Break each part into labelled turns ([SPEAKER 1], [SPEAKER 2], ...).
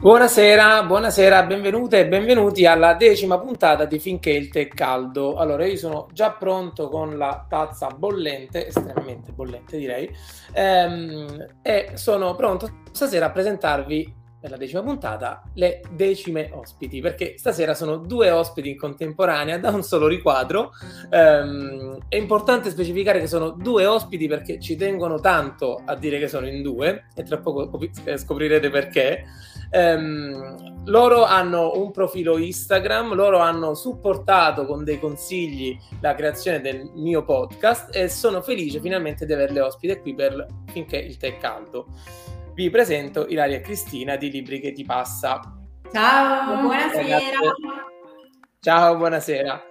[SPEAKER 1] Buonasera, buonasera, benvenute e benvenuti alla decima puntata di Finché il tè caldo. Allora, io sono già pronto con la tazza bollente, estremamente bollente direi, ehm, e sono pronto stasera a presentarvi per la decima puntata le decime ospiti, perché stasera sono due ospiti in contemporanea da un solo riquadro. Um, è importante specificare che sono due ospiti perché ci tengono tanto a dire che sono in due, e tra poco scoprirete perché. Um, loro hanno un profilo Instagram, loro hanno supportato con dei consigli la creazione del mio podcast e sono felice finalmente di averle ospite qui per finché il tè è caldo vi presento Ilaria e Cristina di Libri che ti passa.
[SPEAKER 2] Ciao, buonasera.
[SPEAKER 1] Ciao, buonasera.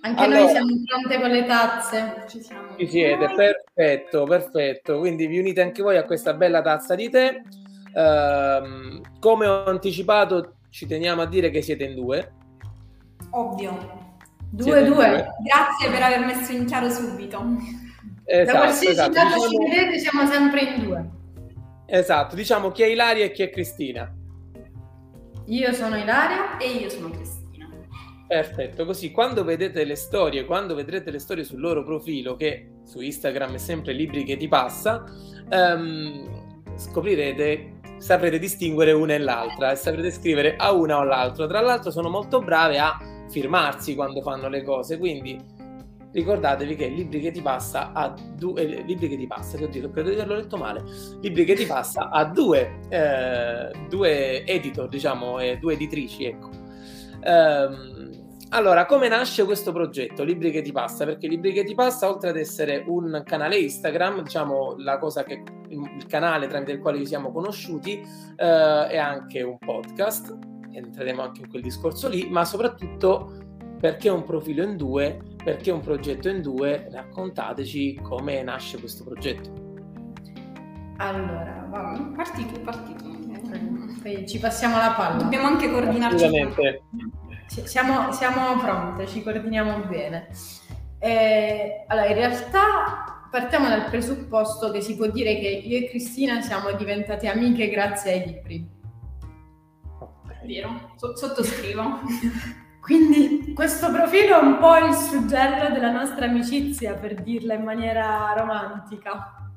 [SPEAKER 2] Anche allora, noi siamo pronte con le tazze.
[SPEAKER 1] Ci siamo. Ci siete, perfetto, perfetto. Quindi vi unite anche voi a questa bella tazza di tè. Uh, come ho anticipato, ci teniamo a dire che siete in due.
[SPEAKER 2] Ovvio. Due, due. due. Grazie per aver messo in chiaro subito.
[SPEAKER 1] Esatto, da qualsiasi
[SPEAKER 2] esatto. lato diciamo... ci vedete siamo sempre in due.
[SPEAKER 1] Esatto, diciamo chi è Ilaria e chi è Cristina.
[SPEAKER 2] Io sono Ilaria e io sono Cristina.
[SPEAKER 1] Perfetto, così quando vedete le storie, quando vedrete le storie sul loro profilo, che su Instagram è sempre libri che ti passa, um, scoprirete, saprete distinguere una e l'altra e saprete scrivere a una o all'altra. Tra l'altro sono molto brave a firmarsi quando fanno le cose, quindi ricordatevi che Libri che ti passa a due eh, Libri che ti passa, che oddio, credo di averlo letto male. Libri che ti passa a due, eh, due editor, diciamo, e due editrici, ecco. Um, allora, come nasce questo progetto Libri che ti passa? Perché Libri che ti passa, oltre ad essere un canale Instagram, diciamo la cosa che il canale tramite il quale ci siamo conosciuti, eh, è anche un podcast, entreremo anche in quel discorso lì, ma soprattutto perché un profilo in due perché un progetto in due, raccontateci come nasce questo progetto.
[SPEAKER 2] Allora, va, parti tu, parti tu. Poi ci passiamo la palla.
[SPEAKER 3] Dobbiamo anche coordinarci.
[SPEAKER 2] Siamo, siamo pronte, ci coordiniamo bene. Eh, allora, in realtà partiamo dal presupposto che si può dire che io e Cristina siamo diventate amiche grazie ai libri.
[SPEAKER 3] Vero, sottoscrivo.
[SPEAKER 2] Quindi questo profilo è un po' il suggello della nostra amicizia, per dirla in maniera romantica.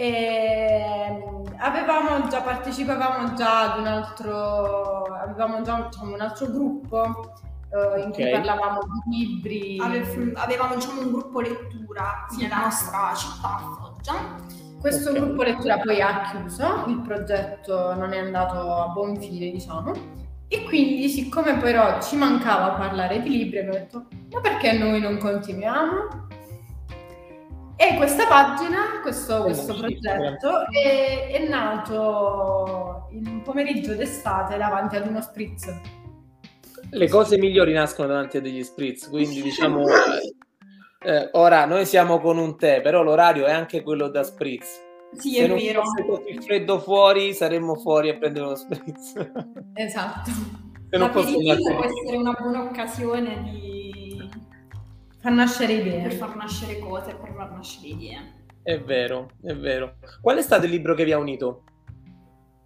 [SPEAKER 2] E avevamo già, partecipavamo già ad un altro, avevamo già diciamo, un altro gruppo uh, in okay. cui parlavamo di libri.
[SPEAKER 3] Ave, avevamo diciamo, un gruppo lettura sì, nella nostra città Foggia.
[SPEAKER 2] Questo okay. gruppo lettura poi ha chiuso, il progetto non è andato a buon fine, diciamo e quindi, siccome però ci mancava parlare di libri, abbiamo detto, ma perché noi non continuiamo? E questa pagina, questo, questo progetto, è, è, nato in un pomeriggio d'estate davanti ad uno spritz.
[SPEAKER 1] Le cose migliori nascono davanti a degli spritz, quindi diciamo... Eh, ora noi siamo con un tè, però l'orario è anche quello da spritz.
[SPEAKER 2] Sì, Se è vero.
[SPEAKER 1] Se fosse freddo fuori, saremmo fuori a prendere lo spritz.
[SPEAKER 2] Esatto.
[SPEAKER 3] Se non può essere una buona occasione di
[SPEAKER 2] far nascere idee.
[SPEAKER 3] Per far nascere cose, per far nascere idee.
[SPEAKER 1] È vero, è vero. Qual è stato il libro che vi ha unito?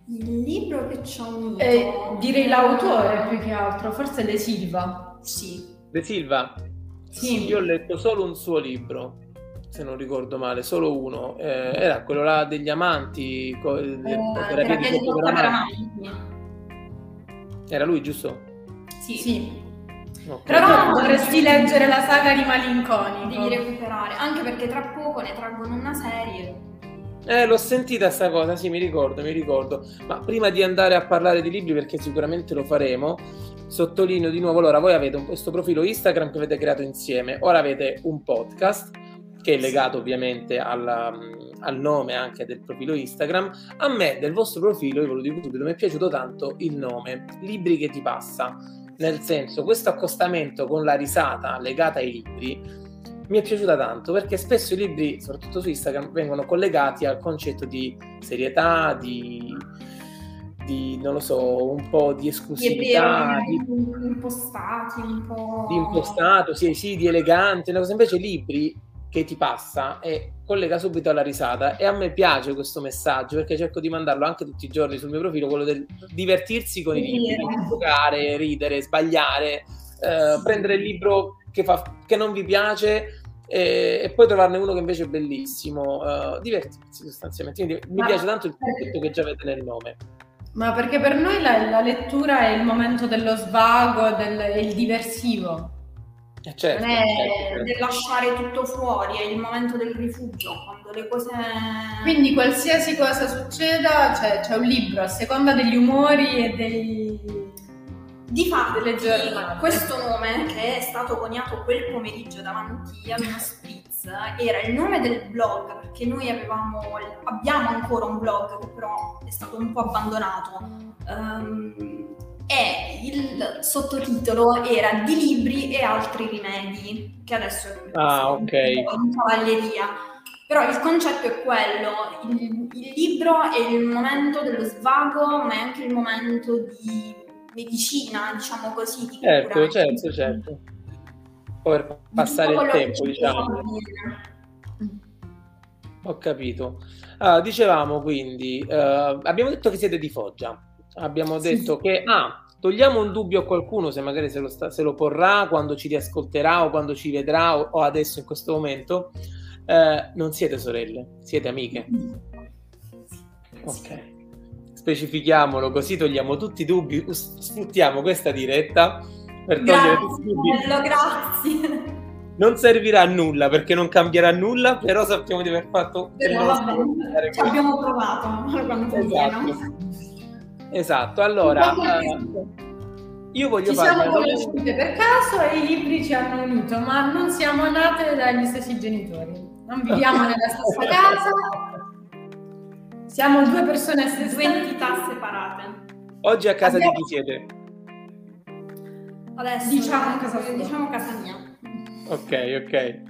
[SPEAKER 3] Il libro che ci ha unito...
[SPEAKER 2] Eh, direi l'autore più che altro, forse De Silva.
[SPEAKER 3] Sì.
[SPEAKER 1] De Silva?
[SPEAKER 2] Sì.
[SPEAKER 1] Io ho letto solo un suo libro se non ricordo male, solo uno, eh, era quello là degli amanti, co- eh,
[SPEAKER 3] terapia di amanti.
[SPEAKER 1] Era lui, giusto?
[SPEAKER 3] Sì.
[SPEAKER 2] sì. Okay. Però dovresti leggere la saga di Malinconi.
[SPEAKER 3] Devi recuperare, anche perché tra poco ne traggono una serie.
[SPEAKER 1] Eh, l'ho sentita sta cosa, sì, mi ricordo, mi ricordo. Ma prima di andare a parlare di libri, perché sicuramente lo faremo, sottolineo di nuovo, allora voi avete questo profilo Instagram che avete creato insieme, ora avete un podcast che è legato ovviamente al, mm, al, nome anche del profilo Instagram. A me del vostro profilo, io ve lo dico subito, mi è piaciuto tanto il nome, Libri che ti passa, nel senso questo accostamento con la risata legata ai libri mi è piaciuta tanto perché spesso i libri, soprattutto su Instagram, vengono collegati al concetto di serietà, di, di non lo so, un po' di esclusività,
[SPEAKER 3] di, impostati, un po'...
[SPEAKER 1] di impostato, sì, sì, di elegante, invece i libri che ti passa e collega subito alla risata e a me piace questo messaggio perché cerco di mandarlo anche tutti i giorni sul mio profilo, quello del divertirsi con i libri, giocare, ridere, sbagliare, eh, prendere il libro che, fa, che non vi piace e, e, poi trovarne uno che invece è bellissimo, uh, divertirsi sostanzialmente. Quindi mi Ma piace tanto il concetto che già avete nel nome.
[SPEAKER 2] Ma perché per noi la, la lettura è il momento dello svago, del, è il diversivo.
[SPEAKER 3] Eh certo, non è certo, certo. del lasciare tutto fuori, è il momento del rifugio, quando le cose...
[SPEAKER 2] Quindi qualsiasi cosa succeda, cioè, c'è un libro a seconda degli umori e dei
[SPEAKER 3] di fatto, questo nome che è stato coniato quel pomeriggio davanti a uno spritz era il nome del blog perché noi avevamo, abbiamo ancora un blog che però è stato un po' abbandonato um, e il sottotitolo era di libri e altri rimedi che adesso è
[SPEAKER 1] ah, okay.
[SPEAKER 3] in cavalleria però il concetto è quello il, il libro è il momento dello svago ma è anche il momento di medicina, diciamo così. Di
[SPEAKER 1] certo, cura. certo, certo. Per passare il tempo, diciamo. Ho capito. Uh, dicevamo quindi, uh, abbiamo detto che siete di Foggia. Abbiamo sì. detto che, ah, togliamo un dubbio a qualcuno se magari se lo, sta, se lo porrà, quando ci riascolterà o quando ci vedrà o, o adesso in questo momento. Uh, non siete sorelle, siete amiche. Ok specifichiamolo così togliamo tutti i dubbi, sfruttiamo questa diretta per togliere
[SPEAKER 3] tutti i dubbi. Bello, grazie.
[SPEAKER 1] Non servirà a nulla perché non cambierà nulla, però sappiamo di aver fatto
[SPEAKER 3] però, vabbè, ci abbiamo provato
[SPEAKER 1] esatto. Esatto, allora uh, io voglio
[SPEAKER 2] ci siamo conosciute per caso e i libri ci hanno unito, ma non siamo nate dagli stessi genitori. Non viviamo nella stessa casa, siamo due persone
[SPEAKER 3] due entità separate.
[SPEAKER 1] Oggi a casa Abbiamo... di chi siete?
[SPEAKER 3] Adesso diciamo casa, diciamo casa mia.
[SPEAKER 1] Ok, ok.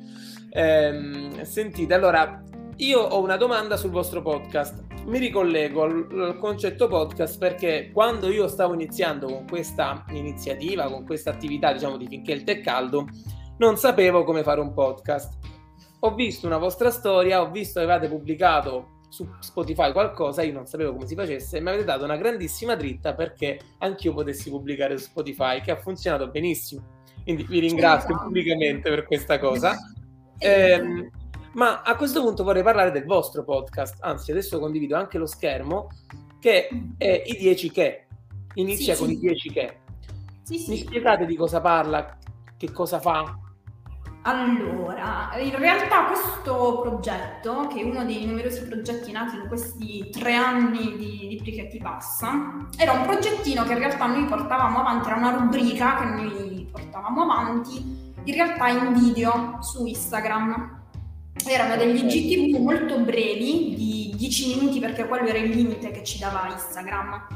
[SPEAKER 1] Ehm, sentite, allora, io ho una domanda sul vostro podcast. Mi ricollego al, al, concetto podcast perché quando io stavo iniziando con questa iniziativa, con questa attività, diciamo, di finché il tè caldo, non sapevo come fare un podcast. Ho visto una vostra storia, ho visto che avevate pubblicato su Spotify qualcosa, io non sapevo come si facesse, e mi avete dato una grandissima dritta perché anch'io potessi pubblicare su Spotify, che ha funzionato benissimo. Quindi vi ringrazio pubblicamente per questa cosa. Eh, ma a questo punto vorrei parlare del vostro podcast, anzi adesso condivido anche lo schermo, che è i 10 che. Inizia sì, con sì. i 10 che. Sì, Mi spiegate di cosa parla, che cosa fa?
[SPEAKER 3] Allora, in realtà questo progetto, che è uno dei numerosi progetti nati in questi tre anni di, di Prichetti Passa, era un progettino che in realtà noi portavamo avanti, era una rubrica che noi portavamo avanti, in realtà in video su Instagram. Erano degli GTV molto brevi, di 10 minuti perché quello era il limite che ci dava Instagram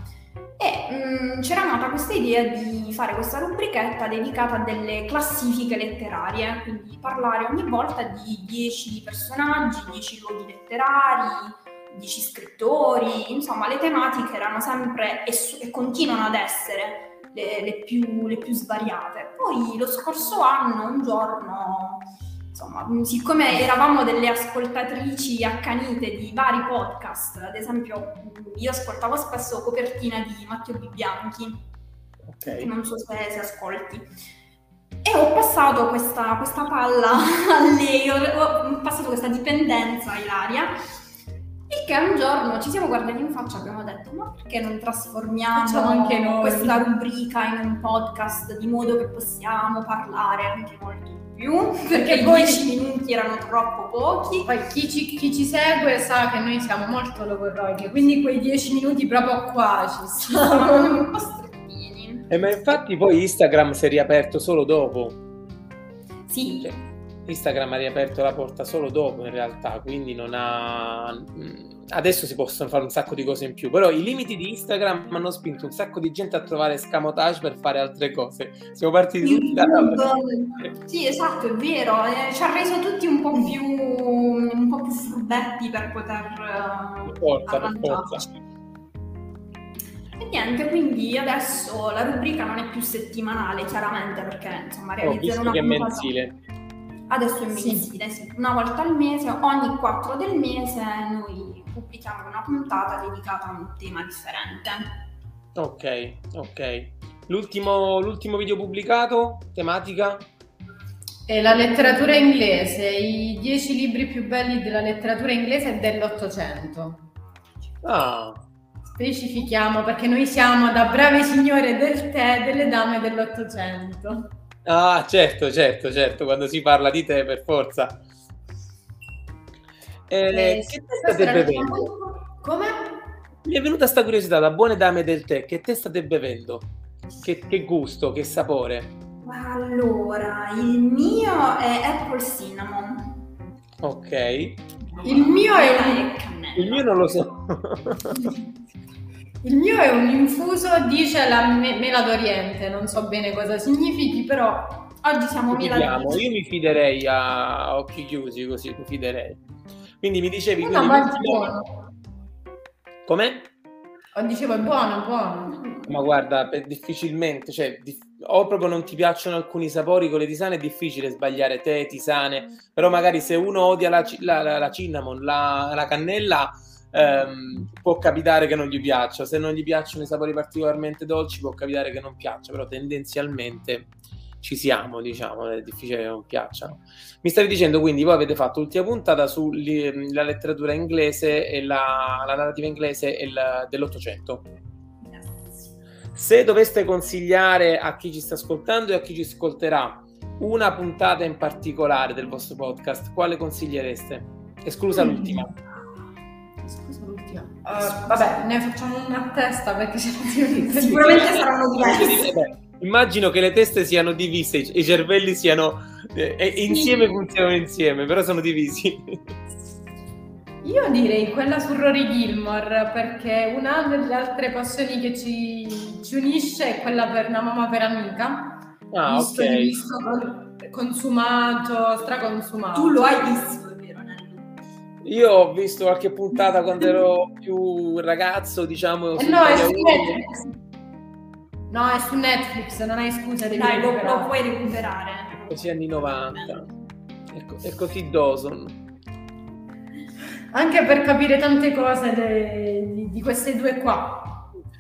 [SPEAKER 3] e mh, mm, c'era nata questa idea di fare questa rubrichetta dedicata a delle classifiche letterarie, quindi parlare ogni volta di 10 personaggi, 10 luoghi letterari, 10 scrittori, insomma le tematiche erano sempre e, e continuano ad essere le, le, più, le più svariate. Poi lo scorso anno, un giorno, insomma, siccome eravamo delle ascoltatrici accanite di vari podcast, ad esempio io ascoltavo spesso copertina di Matteo Bibianchi, okay. non so se, se, ascolti, e ho passato questa, questa palla a lei, ho, ho passato questa dipendenza a Ilaria, il che un giorno ci siamo guardati in faccia e abbiamo detto ma perché non trasformiamo questa rubrica in un podcast di modo che possiamo parlare anche molto più perché i 10 minuti erano troppo pochi.
[SPEAKER 2] Poi chi ci, chi ci, segue sa che noi siamo molto logorroiche, quindi quei 10 minuti proprio qua ci stanno. un po'
[SPEAKER 1] strettini. Eh, ma infatti poi Instagram si è riaperto solo dopo.
[SPEAKER 3] Sì.
[SPEAKER 1] Cioè, Instagram ha riaperto la porta solo dopo in realtà, quindi non ha adesso si possono fare un sacco di cose in più, però i limiti di Instagram hanno spinto un sacco di gente a trovare scamotage per fare altre cose. Siamo partiti tutti da...
[SPEAKER 3] Sì, esatto, è vero, eh, ci ha reso tutti un po' più, un po più furbetti per poter...
[SPEAKER 1] Per forza, per forza.
[SPEAKER 3] E niente, quindi adesso la rubrica non è più settimanale, chiaramente, perché insomma realizzano
[SPEAKER 1] una che è mensile.
[SPEAKER 3] Adesso è mensile, sì. una volta al mese, ogni 4 del mese noi pubblichiamo una puntata dedicata a un tema differente.
[SPEAKER 1] Ok, ok. L'ultimo, l'ultimo video pubblicato, tematica?
[SPEAKER 2] È la letteratura inglese, i dieci libri più belli della letteratura inglese dell'Ottocento.
[SPEAKER 1] Ah.
[SPEAKER 2] Specifichiamo perché noi siamo da brave signore del tè delle dame dell'Ottocento.
[SPEAKER 1] Ah, certo, certo, certo, quando si parla di te per forza. Eh, eh, che te state bevendo?
[SPEAKER 2] Come?
[SPEAKER 1] Mi è venuta sta curiosità, da buone dame del tè, che te state bevendo? Che, che gusto, che sapore?
[SPEAKER 3] Allora, il mio è Apple Cinnamon.
[SPEAKER 1] Ok.
[SPEAKER 2] Il mio è
[SPEAKER 3] un...
[SPEAKER 1] Il mio non lo so.
[SPEAKER 2] Il mio è un infuso, dice la me- mela d'Oriente, non so bene cosa significhi, però oggi siamo
[SPEAKER 1] mela d'Oriente. Io mi fiderei a occhi chiusi, così mi fiderei. Quindi mi dicevi...
[SPEAKER 2] No, ma è buono.
[SPEAKER 1] Com'è?
[SPEAKER 2] Oh, dicevo è buono, è buono.
[SPEAKER 1] Ma guarda, difficilmente, cioè, dif- o proprio non ti piacciono alcuni sapori con le tisane, è difficile sbagliare tè, tisane, però magari se uno odia la, la, la, la cinnamon, la, la cannella ehm, può capitare che non gli piaccia. Se non gli piacciono i sapori particolarmente dolci, può capitare che non piaccia, però tendenzialmente ci siamo, diciamo, è difficile che non piacciono. Mi stavi dicendo quindi, voi avete fatto l'ultima puntata sulla letteratura inglese e la, la narrativa inglese e la, dell'Ottocento. Se doveste consigliare a chi ci sta ascoltando e a chi ci ascolterà una puntata in particolare del vostro podcast, quale consigliereste? Esclusa mm. l'ultima.
[SPEAKER 2] Scusa l'ultima. Uh, vabbè, ne facciamo una a testa perché
[SPEAKER 3] sicuramente saranno diverse.
[SPEAKER 1] Immagino che le teste siano divise, i cervelli siano eh, insieme funzionano insieme, però sono divisi.
[SPEAKER 2] Io direi quella su Rory Gilmore perché una delle altre passioni che ci, ci unisce è quella per una mamma per amica.
[SPEAKER 1] Ah,
[SPEAKER 2] visto,
[SPEAKER 1] ok.
[SPEAKER 2] Visto, consumato, straconsumato.
[SPEAKER 3] Tu lo hai visto?
[SPEAKER 1] Io ho visto qualche puntata quando ero più ragazzo, diciamo.
[SPEAKER 2] Eh no, è su Netflix. No, è su Netflix, non hai scusa. Devi
[SPEAKER 3] Dai, lo, lo, puoi recuperare.
[SPEAKER 1] Così anni 90. È, co- è così Dawson.
[SPEAKER 2] Anche per capire tante cose de- di, di queste due qua.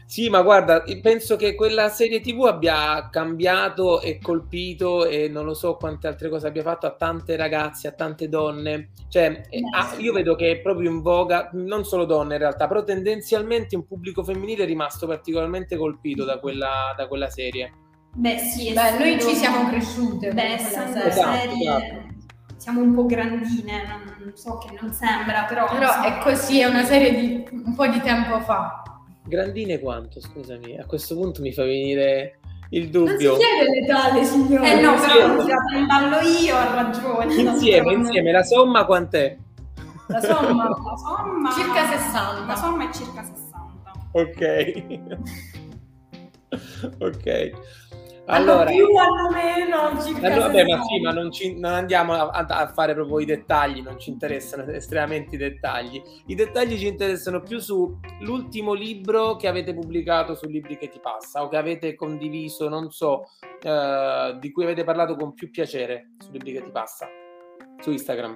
[SPEAKER 1] Sì, ma guarda, penso che quella serie TV abbia cambiato e colpito e non lo so quante altre cose abbia fatto a tante ragazze, a tante donne. Cioè, eh, ah, io vedo che è proprio in voga, non solo donne in realtà, però tendenzialmente un pubblico femminile è rimasto particolarmente colpito da quella, da quella serie.
[SPEAKER 3] Beh, sì,
[SPEAKER 2] Beh, noi ci siamo cresciute.
[SPEAKER 3] Beh, essendo esatto, serie, esatto. siamo un po' grandine, non so che non sembra, però...
[SPEAKER 2] Però so. è così, è una serie di un po' di tempo fa.
[SPEAKER 1] Grandine quanto, scusami? A questo punto mi fa venire il dubbio.
[SPEAKER 2] Non si chiede l'età, signore.
[SPEAKER 3] Eh no, però non in ballo io, ho ragione.
[SPEAKER 1] Insieme, insieme, la somma quant'è?
[SPEAKER 2] La somma, la somma circa 60.
[SPEAKER 3] La somma è circa
[SPEAKER 1] 60. Ok. ok.
[SPEAKER 2] Allora, più hanno meno
[SPEAKER 1] circa allora, vabbè, ma sì, ma non, ci, non andiamo a, a, fare proprio i dettagli, non ci interessano estremamente i dettagli. I dettagli ci interessano più sull'ultimo libro che avete pubblicato su Libri che ti passa o che avete condiviso, non so, eh, di cui avete parlato con più piacere su Libri che ti passa, su Instagram.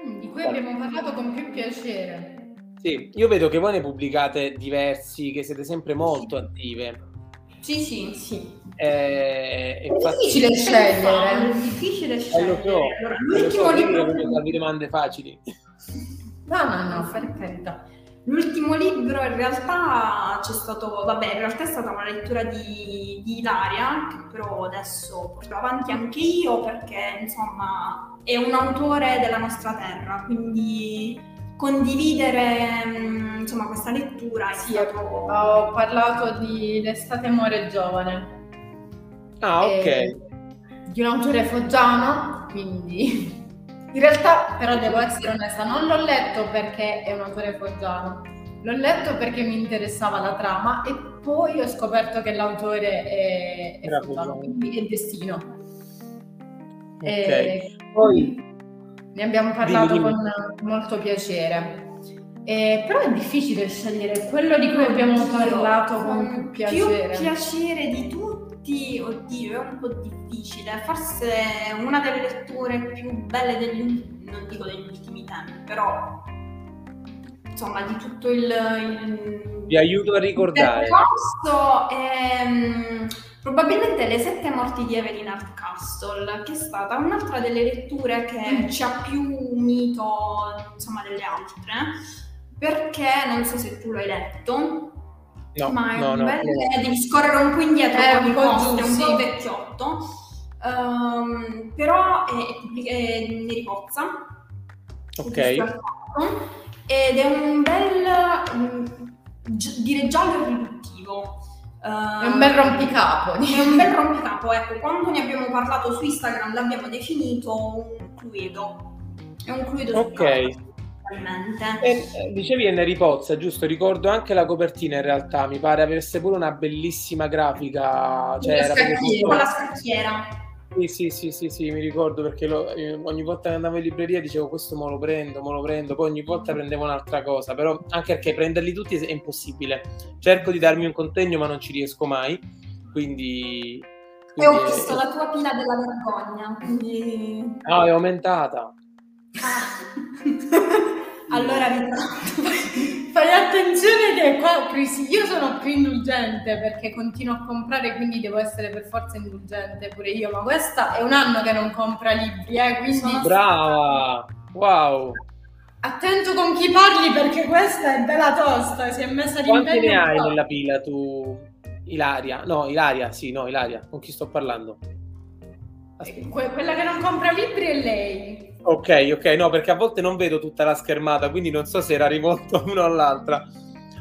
[SPEAKER 2] Mm, di cui abbiamo parlato con più piacere.
[SPEAKER 1] Sì, io vedo che voi ne pubblicate diversi, che siete sempre molto attive.
[SPEAKER 3] Sì, sì, sì.
[SPEAKER 1] Eh,
[SPEAKER 2] è difficile scegliere.
[SPEAKER 3] È difficile scegliere.
[SPEAKER 1] Eh, so.
[SPEAKER 3] Allora,
[SPEAKER 1] l'ultimo libro... domande facili.
[SPEAKER 2] No, no, no, per carità.
[SPEAKER 3] L'ultimo libro in realtà c'è stato, vabbè, in realtà è stata una lettura di, di Ilaria, che però adesso porto avanti anche io perché insomma è un autore della nostra terra, quindi condividere mm, insomma, questa lettura.
[SPEAKER 2] Sì, stato... ho parlato di L'estate muore giovane.
[SPEAKER 1] Ah, ok.
[SPEAKER 2] Di un autore foggiano, quindi in realtà però devo essere onesta, non l'ho letto perché è un autore foggiano, l'ho letto perché mi interessava la trama e poi ho scoperto che l'autore è, è foggiano, quindi è destino.
[SPEAKER 1] Ok. E poi
[SPEAKER 2] ne abbiamo parlato dimmi, dimmi. con molto piacere. Eh, però è difficile scegliere quello di cui abbiamo parlato con più piacere.
[SPEAKER 3] Più piacere di tutti oddio, è un po' difficile. Forse una delle letture più belle degli non dico degli ultimi tempi, però insomma di tutto il, il
[SPEAKER 1] vi aiuto a ricordare
[SPEAKER 3] percorso è, probabilmente le sette morti di Evelyn Hardcastle che è stata un'altra delle letture che mm. ci ha più unito insomma delle altre perché non so se tu l'hai letto
[SPEAKER 1] No,
[SPEAKER 3] ma è
[SPEAKER 1] no,
[SPEAKER 3] un
[SPEAKER 1] no,
[SPEAKER 3] bel...
[SPEAKER 1] no.
[SPEAKER 3] devi scorrere un po' indietro
[SPEAKER 2] È un po'
[SPEAKER 3] posti, è un po' vecchiotto. Ehm, però è, è, è Neri Pozza,
[SPEAKER 1] ok
[SPEAKER 3] ed è un bel, gi- dire giallo riduttivo.
[SPEAKER 2] È un bel rompicapo.
[SPEAKER 3] È un bel rompicapo, ecco, quando ne abbiamo parlato su Instagram l'abbiamo definito un cluedo. È un cluedo su
[SPEAKER 1] Ok. E, eh, dicevi Enri Pozza, giusto? Ricordo anche la copertina in realtà, mi pare avesse pure una bellissima grafica. Cioè,
[SPEAKER 2] La
[SPEAKER 1] era proprio
[SPEAKER 2] scacchiera.
[SPEAKER 3] Con la scacchiera.
[SPEAKER 1] Sì, sì, sì, sì, sì, mi ricordo perché ogni volta che andavo in libreria dicevo questo mo lo prendo, mo lo prendo, poi ogni volta prendevo un'altra cosa, però anche perché prenderli tutti è impossibile. Cerco di darmi un contegno ma non ci riesco mai, quindi...
[SPEAKER 3] E ho
[SPEAKER 1] è-
[SPEAKER 3] visto la tua pila della vergogna, quindi...
[SPEAKER 1] No, è aumentata.
[SPEAKER 3] Ah. allora ritratto.
[SPEAKER 2] Fai attenzione che qua, Crisi, io sono più indulgente perché continuo a comprare, quindi devo essere per forza indulgente pure io, ma questa è un anno che non compra libri, eh, quindi
[SPEAKER 3] Sono-
[SPEAKER 1] Brava! Wow!
[SPEAKER 2] attento con chi parli perché questa è bella tosta, si è messa
[SPEAKER 1] Quanti
[SPEAKER 2] d'impegno.
[SPEAKER 1] ne hai nella pila tu, Ilaria? No, Ilaria, sì, no, Ilaria, con chi sto parlando? Aspetta.
[SPEAKER 2] Que- quella che non compra libri è lei.
[SPEAKER 1] Ok, ok, no, perché a volte non vedo tutta la schermata, quindi non so se era rivolto a una o all'altra.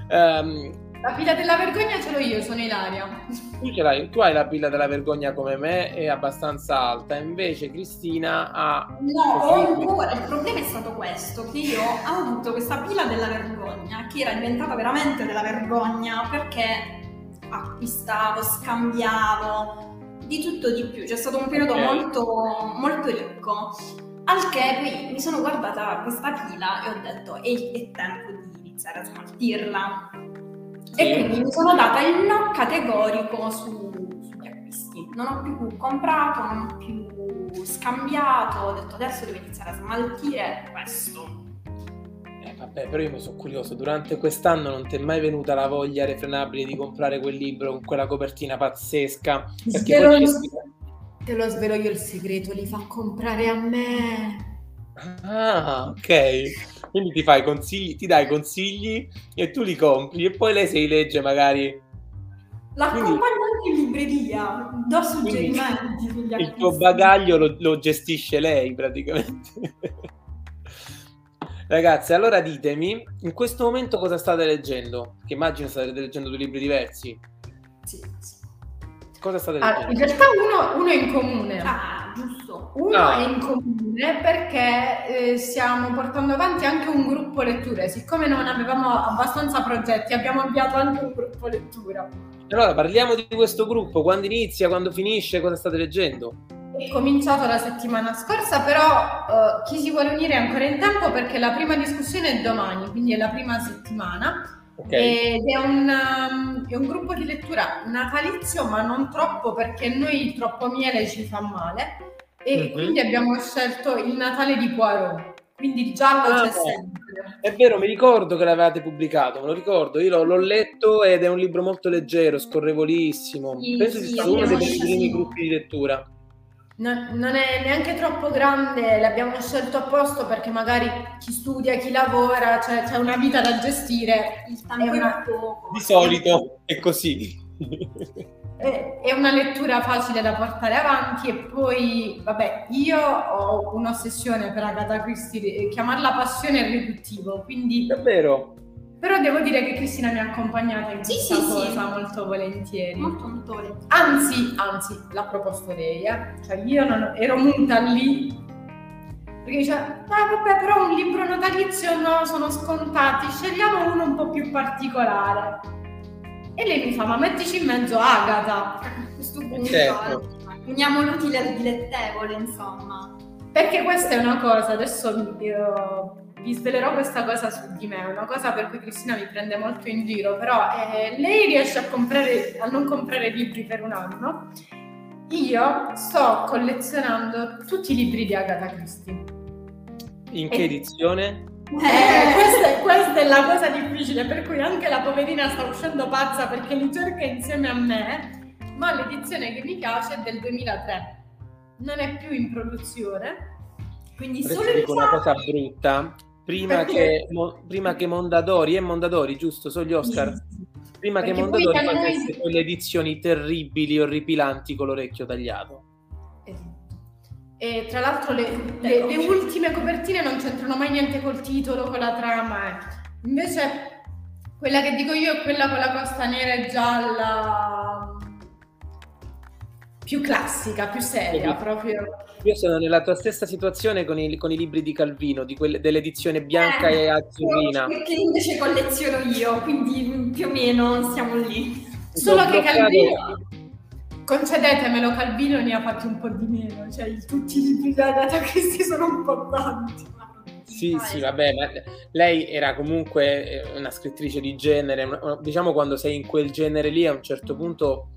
[SPEAKER 1] Ehm,
[SPEAKER 2] La pila della vergogna ce l'ho io, sono Ilaria.
[SPEAKER 1] tu, ce l'hai, tu hai la pila della vergogna come me, è abbastanza alta, invece Cristina ha...
[SPEAKER 3] No, ho ancora. Il problema è stato questo: che io ho avuto questa pila della vergogna, che era diventata veramente della vergogna perché acquistavo, scambiavo di tutto di più. C'è stato un periodo
[SPEAKER 1] Ok.
[SPEAKER 3] molto, molto ricco. Al che poi mi sono guardata questa pila e ho detto: è, è tempo di iniziare a smaltirla.
[SPEAKER 1] Sì.
[SPEAKER 3] E quindi mi sono data il no categorico su- sugli acquisti. Non ho più comprato, non ho più scambiato, ho detto adesso devo iniziare a smaltire questo.
[SPEAKER 1] Eh, vabbè, però io mi sono curioso, durante quest'anno non ti è mai venuta la voglia refrenabile di comprare quel libro con quella copertina pazzesca? Perché
[SPEAKER 2] Svelo
[SPEAKER 1] poi
[SPEAKER 2] Te lo svelo io il segreto, li fa comprare a me.
[SPEAKER 1] Ah, ok. Quindi ti fai consigli, ti dai consigli e tu li compri e poi lei se li legge magari
[SPEAKER 3] L'accompagno anche in libreria, do suggerimenti sugli
[SPEAKER 1] il tuo bagaglio lo, lo gestisce lei praticamente. Ragazzi, allora ditemi, in questo momento cosa state leggendo? Che immagino state leggendo due libri diversi.
[SPEAKER 3] Sì, sì.
[SPEAKER 1] Cosa state
[SPEAKER 2] Ah, in
[SPEAKER 1] leggendo?
[SPEAKER 2] realtà uno, uno è in comune.
[SPEAKER 3] Ah, giusto.
[SPEAKER 2] Uno
[SPEAKER 1] Ah.
[SPEAKER 2] è in comune perché eh, stiamo portando avanti anche un gruppo letture. Siccome non avevamo abbastanza progetti, abbiamo avviato anche un gruppo lettura.
[SPEAKER 1] Allora, parliamo di questo gruppo, quando inizia, quando finisce, cosa state leggendo?
[SPEAKER 2] È cominciato la settimana scorsa, però eh, chi si vuole unire è ancora in tempo perché la prima discussione è domani, quindi è la prima settimana.
[SPEAKER 1] Ok.
[SPEAKER 2] Ed è un, um, è un gruppo di lettura natalizio, ma non troppo perché noi troppo miele ci fa male. E
[SPEAKER 1] Mhm.
[SPEAKER 2] quindi abbiamo scelto il Natale di Poirot. Quindi il giallo
[SPEAKER 1] Ah,
[SPEAKER 2] c'è
[SPEAKER 1] beh.
[SPEAKER 2] sempre.
[SPEAKER 1] È vero, mi ricordo che l'avevate pubblicato, me lo ricordo, io l'ho, l'ho letto ed è un libro molto leggero, scorrevolissimo.
[SPEAKER 3] Sì,
[SPEAKER 1] Penso
[SPEAKER 3] sì,
[SPEAKER 1] sia uno dei primi gruppi di lettura.
[SPEAKER 2] Non, non è neanche troppo grande, l'abbiamo scelto apposta perché magari chi studia, chi lavora, cioè c'è una vita da gestire.
[SPEAKER 3] Il tempo
[SPEAKER 2] È una-
[SPEAKER 3] è poco.
[SPEAKER 1] Di solito è così.
[SPEAKER 2] È è una lettura facile da portare avanti e poi, vabbè, io ho un'ossessione per Agatha Christie, eh, chiamarla passione è riduttivo, quindi
[SPEAKER 1] Davvero?
[SPEAKER 2] Però devo dire che Cristina mi ha accompagnata in
[SPEAKER 3] Sì,
[SPEAKER 2] questa
[SPEAKER 3] sì, sì.
[SPEAKER 2] cosa molto volentieri.
[SPEAKER 3] Molto, molto volentieri.
[SPEAKER 2] Anzi, anzi, l'ha proposto lei, eh. Cioè io non, ero munta lì perché dice, ah vabbè, però un libro natalizio no, sono scontati, scegliamo uno un po' più particolare. E lei mi fa, ma mettici in mezzo Agatha.
[SPEAKER 3] A questo punto
[SPEAKER 1] Certo.
[SPEAKER 3] eh, uniamo l'utile al dilettevole, insomma.
[SPEAKER 2] Perché questa è una cosa, adesso io vi svelerò questa cosa su di me, una cosa per cui Cristina mi prende molto in giro, però eh, lei riesce a, comprare, a non comprare libri per un anno. Io sto collezionando tutti i libri di Agatha Christie.
[SPEAKER 1] In che e... edizione?
[SPEAKER 2] Eh, questa, è, questa, è, la cosa difficile, per cui anche la poverina sta uscendo pazza perché li cerca insieme a me, ma l'edizione che mi piace è del 2003. Non è più in produzione, quindi
[SPEAKER 1] Adesso solo dico una cosa brutta. Prima che, mo, prima che, Mondadori, è Mondadori, giusto? Sono gli Oscar. Prima Perché che Mondadori facesse noi... quelle edizioni terribili, orripilanti con l'orecchio tagliato.
[SPEAKER 2] Esatto. E tra l'altro le, le, le, ultime copertine non c'entrano mai niente col titolo, con la trama. Eh. Invece quella che dico io è quella con la costa nera e gialla più classica, più seria, proprio.
[SPEAKER 1] Io sono nella tua stessa situazione con i, con i libri di Calvino, di quelle, dell'edizione bianca eh, e azzurrina.
[SPEAKER 3] Perché invece colleziono io, quindi più o meno siamo lì.
[SPEAKER 2] Solo che Calvino, concedetemelo, Calvino ne ha fatti un po' di meno, cioè tutti i libri da data questi sono un po' tanti.
[SPEAKER 1] Sì, sì, vabbè, ma lei era comunque una scrittrice di genere, diciamo quando sei in quel genere lì a un certo punto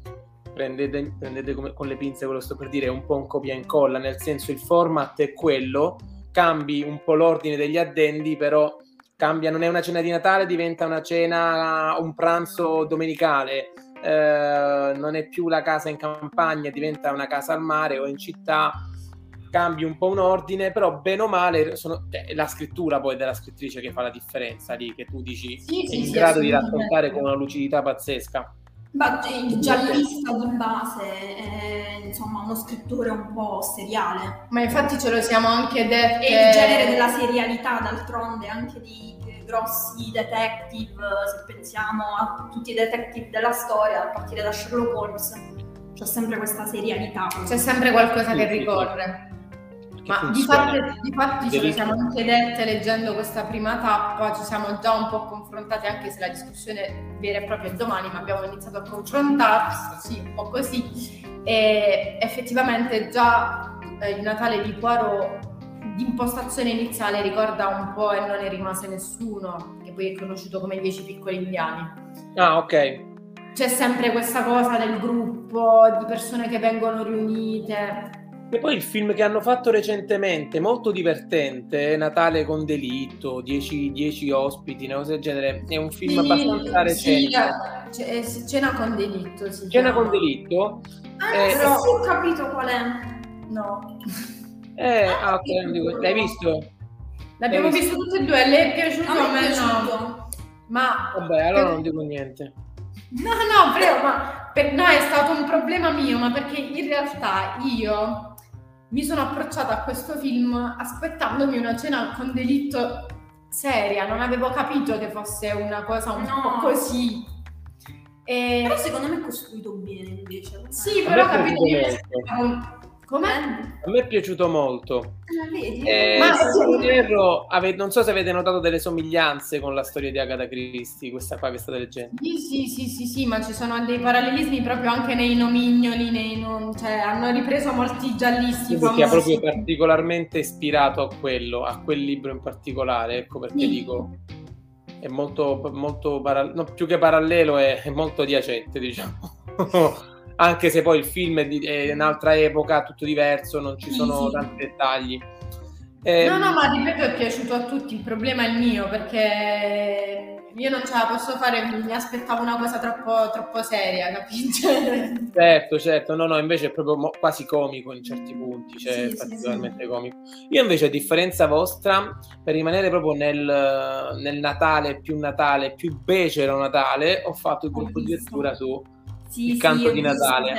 [SPEAKER 1] prendete, prendete come, con le pinze quello sto per dire, è un po' un copia e incolla, nel senso il format è quello, cambi un po' l'ordine degli addendi, però cambia, non è una cena di Natale, diventa una cena, un pranzo domenicale, eh, non è più la casa in campagna, diventa una casa al mare o in città, cambi un po' un ordine, però bene o male sono, è la scrittura poi della scrittrice che fa la differenza lì, che tu dici sì, è in sì, grado di raccontare con una lucidità pazzesca.
[SPEAKER 3] Ma il giallista di base è insomma uno scrittore un po' seriale.
[SPEAKER 2] Ma infatti ce lo siamo anche detti.
[SPEAKER 3] E il genere della serialità, d'altronde, anche di grossi detective, se pensiamo a tutti i detective della storia, a partire da Sherlock Holmes, c'è sempre questa serialità.
[SPEAKER 2] C'è sempre qualcosa che ricorre. Ma di fatti, di fatti ce lo siamo anche dette leggendo questa prima tappa, ci siamo già un po' confrontati anche se la discussione vera e propria è domani, ma abbiamo iniziato a confrontarci, sì, un po' così. E effettivamente già eh, il Natale di Poirot di impostazione iniziale ricorda un po' e non ne rimase nessuno, che poi è conosciuto come i Dieci Piccoli Indiani.
[SPEAKER 1] Ah, ok.
[SPEAKER 2] C'è sempre questa cosa del gruppo, di persone che vengono riunite
[SPEAKER 1] e poi il film che hanno fatto recentemente, molto divertente, Natale con delitto, 10 ospiti, una cosa del genere, è un film sì, abbastanza recente.
[SPEAKER 2] Sì, eh, cena con delitto.
[SPEAKER 1] Sì, cena con delitto.
[SPEAKER 3] Ah, eh, però ho capito qual è.
[SPEAKER 2] No.
[SPEAKER 1] Eh, ah, ok, l'hai visto?
[SPEAKER 2] L'abbiamo visto? visto tutti e due, le è piaciuto a me, no. Ma...
[SPEAKER 1] Vabbè, allora non dico niente.
[SPEAKER 2] No, no, prego, ma per, no, è stato un problema mio, ma perché in realtà io mi sono approcciata a questo film aspettandomi una cena con delitto seria, non avevo capito che fosse una cosa un no. po' così.
[SPEAKER 3] E... Però secondo me è costruito bene invece.
[SPEAKER 2] Sì, però capito che
[SPEAKER 1] Com'è? A me è piaciuto molto. Eh, Ma ave, non so se avete notato delle somiglianze con la storia di Agatha Christie, questa qua che state leggendo.
[SPEAKER 2] Sì, sì, sì, sì, sì, ma ci sono dei parallelismi proprio anche nei nomignoli, nei non... cioè hanno ripreso molti giallisti.
[SPEAKER 1] Perché ha proprio particolarmente ispirato a quello, a quel libro in particolare, ecco perché sì. dico è molto, molto para... no, più che parallelo è, è molto adiacente, diciamo. anche se poi il film è, di, è un'altra epoca, tutto diverso, non ci sono sì. tanti dettagli.
[SPEAKER 2] Eh, no, no, ma ripeto, è piaciuto a tutti, il problema è il mio, perché io non ce la posso fare, mi aspettavo una cosa troppo, troppo seria, capisci?
[SPEAKER 1] certo, certo, no, no, invece è proprio mo- quasi comico in certi punti, cioè sì, particolarmente sì, comico. Io invece, a differenza vostra, per rimanere proprio nel, nel Natale, più Natale, più becero Natale, ho fatto il gruppo di lettura su sì, il canto sì, di Natale.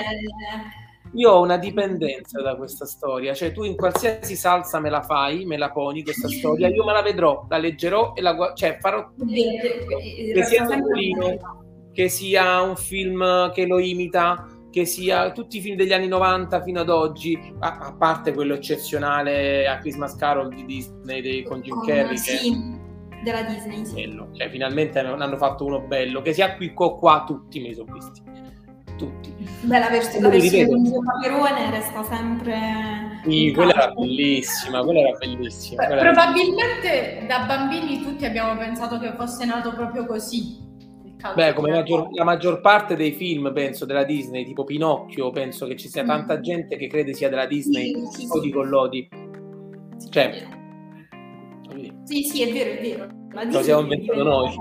[SPEAKER 1] Io ho una dipendenza da questa storia, cioè tu in qualsiasi salsa me la fai, me la poni questa storia, io me la vedrò, la leggerò e la guarderò, cioè farò che sia un che sia un film che lo imita, che sia tutti i film degli anni 90 fino ad oggi, a, a parte quello eccezionale a Christmas Carol di Disney dei, con Jim oh, Carrey.
[SPEAKER 3] Sì. Che, della Disney.
[SPEAKER 1] Bello. Cioè, finalmente hanno fatto uno bello, che sia qui qua, qua tutti me li sono visti tutti.
[SPEAKER 3] Beh, la, vers- la versione Gio Paperone resta sempre...
[SPEAKER 1] Sì, quella era bellissima, quella era bellissima.
[SPEAKER 2] Quella Probabilmente era... da bambini tutti abbiamo pensato che fosse nato proprio così.
[SPEAKER 1] Beh, come maggior, la maggior parte dei film, penso, della Disney, tipo Pinocchio, penso che ci sia tanta mm. gente che crede sia della Disney, sì, sì, di Collodi. Cioè,
[SPEAKER 3] sì, sì, è vero, è vero.
[SPEAKER 1] La Lo siamo inventato noi.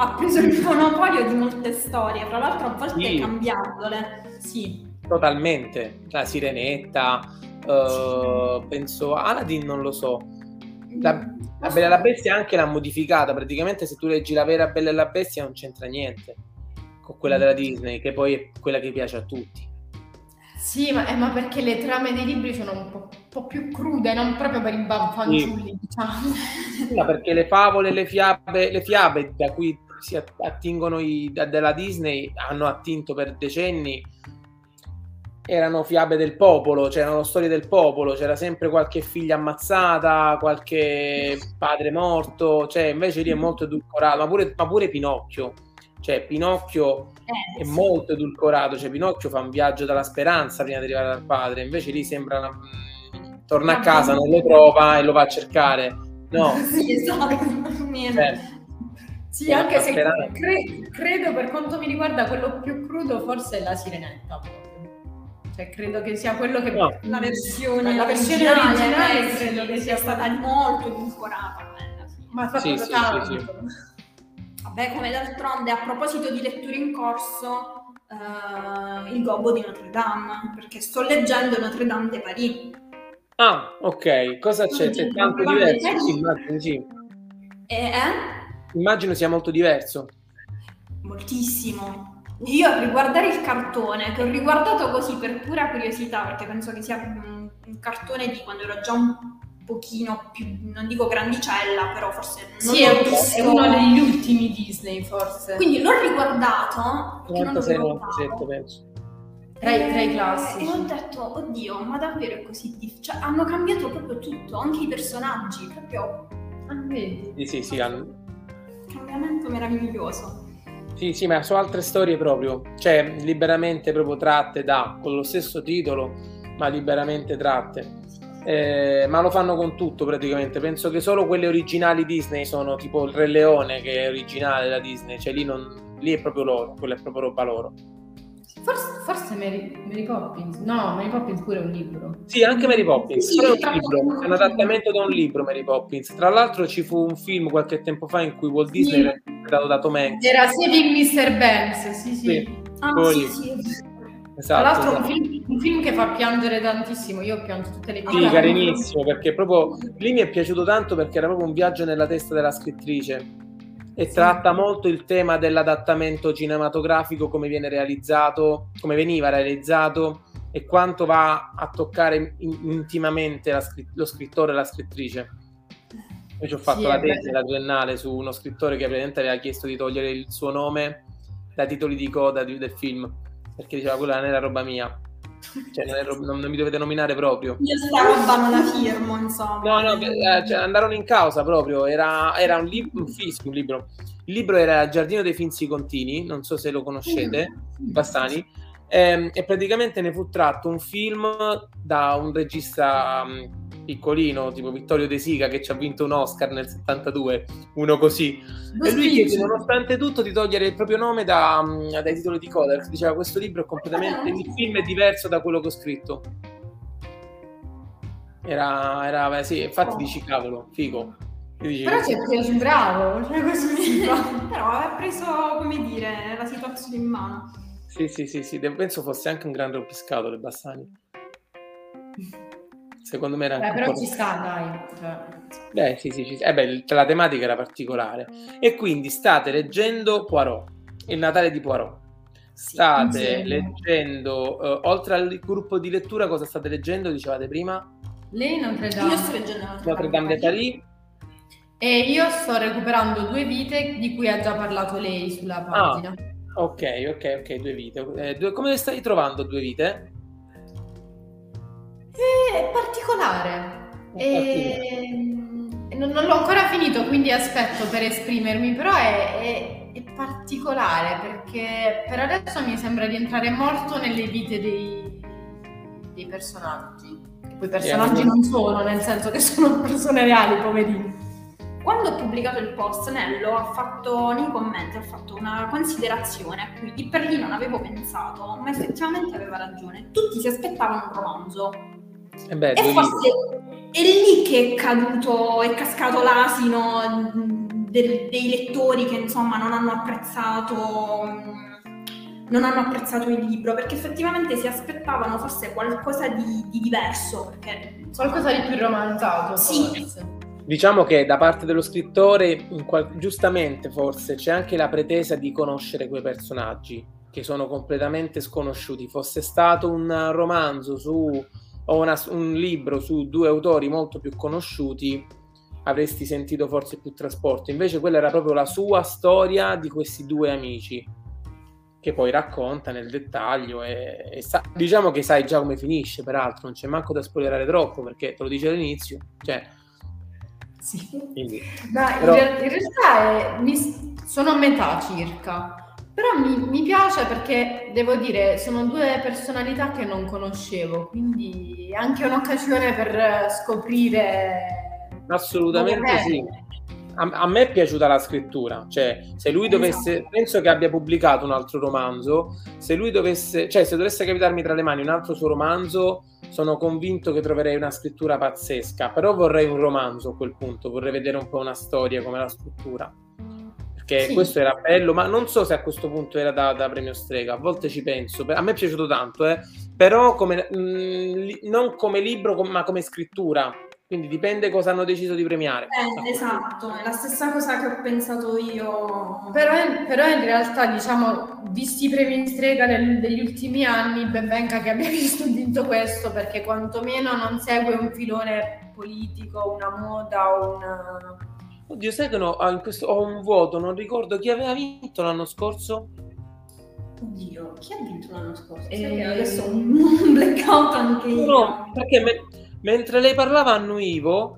[SPEAKER 3] Ha preso il monopolio di molte storie, tra l'altro a volte sì. cambiandole. Sì.
[SPEAKER 1] Totalmente. La Sirenetta, uh, penso Aladdin non lo so. La, la Bella e la Bestia anche l'ha modificata, praticamente se tu leggi la vera Bella e la Bestia non c'entra niente con quella della Disney, che poi è quella che piace a tutti.
[SPEAKER 2] Sì, ma, eh, ma perché le trame dei libri sono un po', un po più crude, non proprio per i fanciulli, sì. diciamo.
[SPEAKER 1] Sì, perché le favole, le fiabe, le fiabe da cui si attingono i, da, della Disney hanno attinto per decenni erano fiabe del popolo, c'erano storie del popolo, c'era sempre qualche figlia ammazzata, qualche padre morto, cioè invece lì è molto edulcorato, ma pure, ma pure Pinocchio, cioè Pinocchio eh, è sì. molto edulcorato, cioè Pinocchio fa un viaggio dalla speranza prima di arrivare dal padre, invece lì sembra una... torna a casa, non lo trova e lo va a cercare, no.
[SPEAKER 3] sì, esatto, cioè,
[SPEAKER 2] sì, anche se cre- credo per quanto mi riguarda quello più crudo forse è la sirenetta. Cioè, credo che sia quello che
[SPEAKER 3] no. la versione, la versione originale, originale eh, credo che sia stata molto edulcorata.
[SPEAKER 2] Ma ha fatto sì, tanto. Sì, sì,
[SPEAKER 3] Vabbè, come d'altronde, a proposito di letture in corso, uh, Il gobbo di Notre Dame, perché sto leggendo Notre Dame de Paris.
[SPEAKER 1] Ah, ok. Cosa c'è? C'è tanto diverso? Sì, immagino, sì.
[SPEAKER 3] Eh, eh?
[SPEAKER 1] Immagino sia molto diverso.
[SPEAKER 3] Moltissimo. Io a riguardare il cartone, che ho riguardato così per pura curiosità, perché penso che sia un, un cartone di quando ero già un pochino più, non dico grandicella, però forse
[SPEAKER 2] non sì, è, è uno degli ultimi Disney forse.
[SPEAKER 3] Quindi l'ho riguardato, 96,
[SPEAKER 1] 97 penso.
[SPEAKER 2] Tra i, tra i classici.
[SPEAKER 3] E ho detto, oddio, ma davvero è così difficile? Cioè, hanno cambiato proprio tutto, anche i personaggi, proprio...
[SPEAKER 2] Ah, vedi?
[SPEAKER 1] Sì, sì, sì. Hanno...
[SPEAKER 3] Cambiamento meraviglioso.
[SPEAKER 1] Sì, sì, ma su altre storie proprio, cioè liberamente proprio tratte da, con lo stesso titolo, ma liberamente tratte. Eh, ma lo fanno con tutto praticamente. Penso che solo quelle originali Disney sono tipo il Re Leone che è originale da Disney, cioè lì, non, lì è proprio loro, quella è proprio roba loro.
[SPEAKER 2] Forse, forse Mary, Mary, Poppins, no, Mary Poppins pure è un libro.
[SPEAKER 1] Sì, anche Mary Poppins, sì, è un libro, è un adattamento da un libro Mary Poppins. Tra l'altro ci fu un film qualche tempo fa in cui Walt Disney sì. era interpretato da Tom Hanks.
[SPEAKER 2] Era Saving Mr. Banks, sì, sì.
[SPEAKER 3] sì. Ah, Poi, sì, sì.
[SPEAKER 2] Esatto, Tra l'altro esatto. un, film, un, film, che fa piangere tantissimo, io ho pianto tutte le
[SPEAKER 1] volte. Sì, carinissimo, perché proprio lì mi è piaciuto tanto perché era proprio un viaggio nella testa della scrittrice e sì. tratta molto il tema dell'adattamento cinematografico, come viene realizzato, come veniva realizzato e quanto va a toccare intimamente scritt- lo scrittore e la scrittrice. Io ci ho fatto sì, la tesi, la triennale su uno scrittore che praticamente aveva chiesto di togliere il suo nome dai titoli di coda di, del film perché diceva quella non era roba mia. Cioè, non, non, non, mi dovete nominare proprio.
[SPEAKER 3] Io sta roba non la firmo, insomma. No,
[SPEAKER 1] no, eh, cioè, andarono in causa proprio. Era, era un, lib- un, fisico, un libro. Il libro era Giardino dei Finzi Contini, non so se lo conoscete, mm. Bastani. E, e praticamente ne fu tratto un film da un regista um, piccolino, tipo Vittorio De Sica, che ci ha vinto un Oscar nel 72, uno così. e lui chiese, nonostante tutto, di togliere il proprio nome da, mm, dai titoli di coda, perché diceva questo libro è completamente, il film è diverso da quello che ho scritto. Era, era beh, sì, infatti oh. dici cavolo, figo.
[SPEAKER 2] Dici, Però c'è preso bravo, cioè questo
[SPEAKER 3] Però ha preso, come dire, la situazione in mano.
[SPEAKER 1] Sì, sì, sì, sì, penso fosse anche un grande rompiscatole Bassani. Secondo me era
[SPEAKER 2] beh, però ci sta, dai. Cioè.
[SPEAKER 1] Beh, sì, sì, sì. Eh beh, la tematica era particolare. E quindi state leggendo Poirot, il Natale di Poirot. State sì, leggendo, uh, oltre al gruppo di lettura, cosa state leggendo? Dicevate prima?
[SPEAKER 2] Lei Notre Dame.
[SPEAKER 3] Io sto leggendo
[SPEAKER 1] Notre Dame de Paris.
[SPEAKER 2] E io sto recuperando due vite di cui ha già parlato lei sulla ah, pagina.
[SPEAKER 1] Ah, ok, ok, ok, due vite. Eh, due, come le stai trovando due vite?
[SPEAKER 2] È particolare. E... Non, non, l'ho ancora finito, quindi aspetto per esprimermi, però è, è, è particolare perché per adesso mi sembra di entrare molto nelle vite dei, dei personaggi. E poi personaggi non sono, nel senso che sono persone reali, poverini.
[SPEAKER 3] Quando ho pubblicato il post, Nello ha fatto nei commenti ha fatto una considerazione a cui di per lì non avevo pensato, ma effettivamente aveva ragione. Tutti si aspettavano un romanzo.
[SPEAKER 1] Eh beh,
[SPEAKER 3] e forse è lì che è caduto, è cascato l'asino del, dei lettori che insomma non hanno apprezzato non hanno apprezzato il libro perché effettivamente si aspettavano forse qualcosa di, di diverso perché,
[SPEAKER 2] qualcosa di più romanzato
[SPEAKER 3] sì
[SPEAKER 2] forse.
[SPEAKER 1] Diciamo che da parte dello scrittore, qual- giustamente forse, c'è anche la pretesa di conoscere quei personaggi che sono completamente sconosciuti. Fosse stato un romanzo su, o una, un libro su due autori molto più conosciuti, avresti sentito forse più trasporto. Invece quella era proprio la sua storia di questi due amici che poi racconta nel dettaglio e, e sa- diciamo che sai già come finisce, peraltro non c'è manco da spoilerare troppo perché te lo dice all'inizio, cioè
[SPEAKER 2] sì.
[SPEAKER 1] Quindi,
[SPEAKER 2] no, però... in, realtà è, mi, sono a metà circa, però mi, mi, piace perché devo dire sono due personalità che non conoscevo, quindi è anche un'occasione per scoprire.
[SPEAKER 1] Assolutamente sì. A, a, me è piaciuta la scrittura, cioè se lui dovesse, esatto. penso che abbia pubblicato un altro romanzo, se lui dovesse, cioè se dovesse capitarmi tra le mani un altro suo romanzo, sono convinto che troverei una scrittura pazzesca, però vorrei un romanzo a quel punto, vorrei vedere un po' una storia, come la struttura. Perché sì. questo era bello, ma non so se a questo punto era da, da premio strega, a volte ci penso, a me è piaciuto tanto, eh? però come, mh, mm, non come libro, ma come scrittura, quindi dipende cosa hanno deciso di premiare.
[SPEAKER 3] Eh, esatto, è la stessa cosa che ho pensato io.
[SPEAKER 2] Però, però in realtà, diciamo, visti i premi in strega del, degli ultimi anni, ben venga che abbia visto vinto questo, perché quantomeno non segue un filone politico, una moda o una...
[SPEAKER 1] Oddio, sai che no, ah, in questo, ho un vuoto, non ricordo chi aveva vinto l'anno scorso.
[SPEAKER 3] Oddio, chi ha vinto l'anno scorso? E... Eh, adesso ho un blackout anche io.
[SPEAKER 1] No, perché me Mentre lei parlava annuivo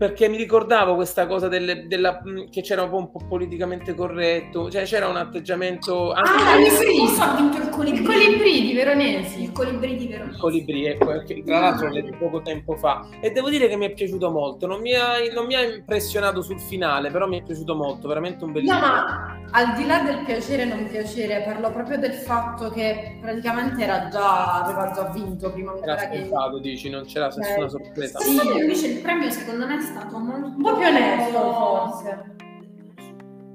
[SPEAKER 1] perché mi ricordavo questa cosa delle, della, mm, che c'era un po', un po', politicamente corretto, cioè c'era un atteggiamento...
[SPEAKER 2] Anche ah, ha vinto il Colibrì. Il Colibrì di Veronesi.
[SPEAKER 3] Il Colibrì di Veronesi.
[SPEAKER 1] Il Colibrì, ecco, che tra l'altro l'ho letto poco tempo fa. E devo dire che mi è piaciuto molto, non mi, ha, non mi ha impressionato sul finale, però mi è piaciuto molto, veramente un bellissimo...
[SPEAKER 2] No, ma al di là del piacere e non piacere, parlo proprio del fatto che praticamente era già, aveva già vinto prima
[SPEAKER 1] ancora era che... Scontato, dici, non c'era eh, nessuna sorpresa.
[SPEAKER 3] Sì, invece il premio secondo me è stato molto...
[SPEAKER 2] Un po' più onesto, forse.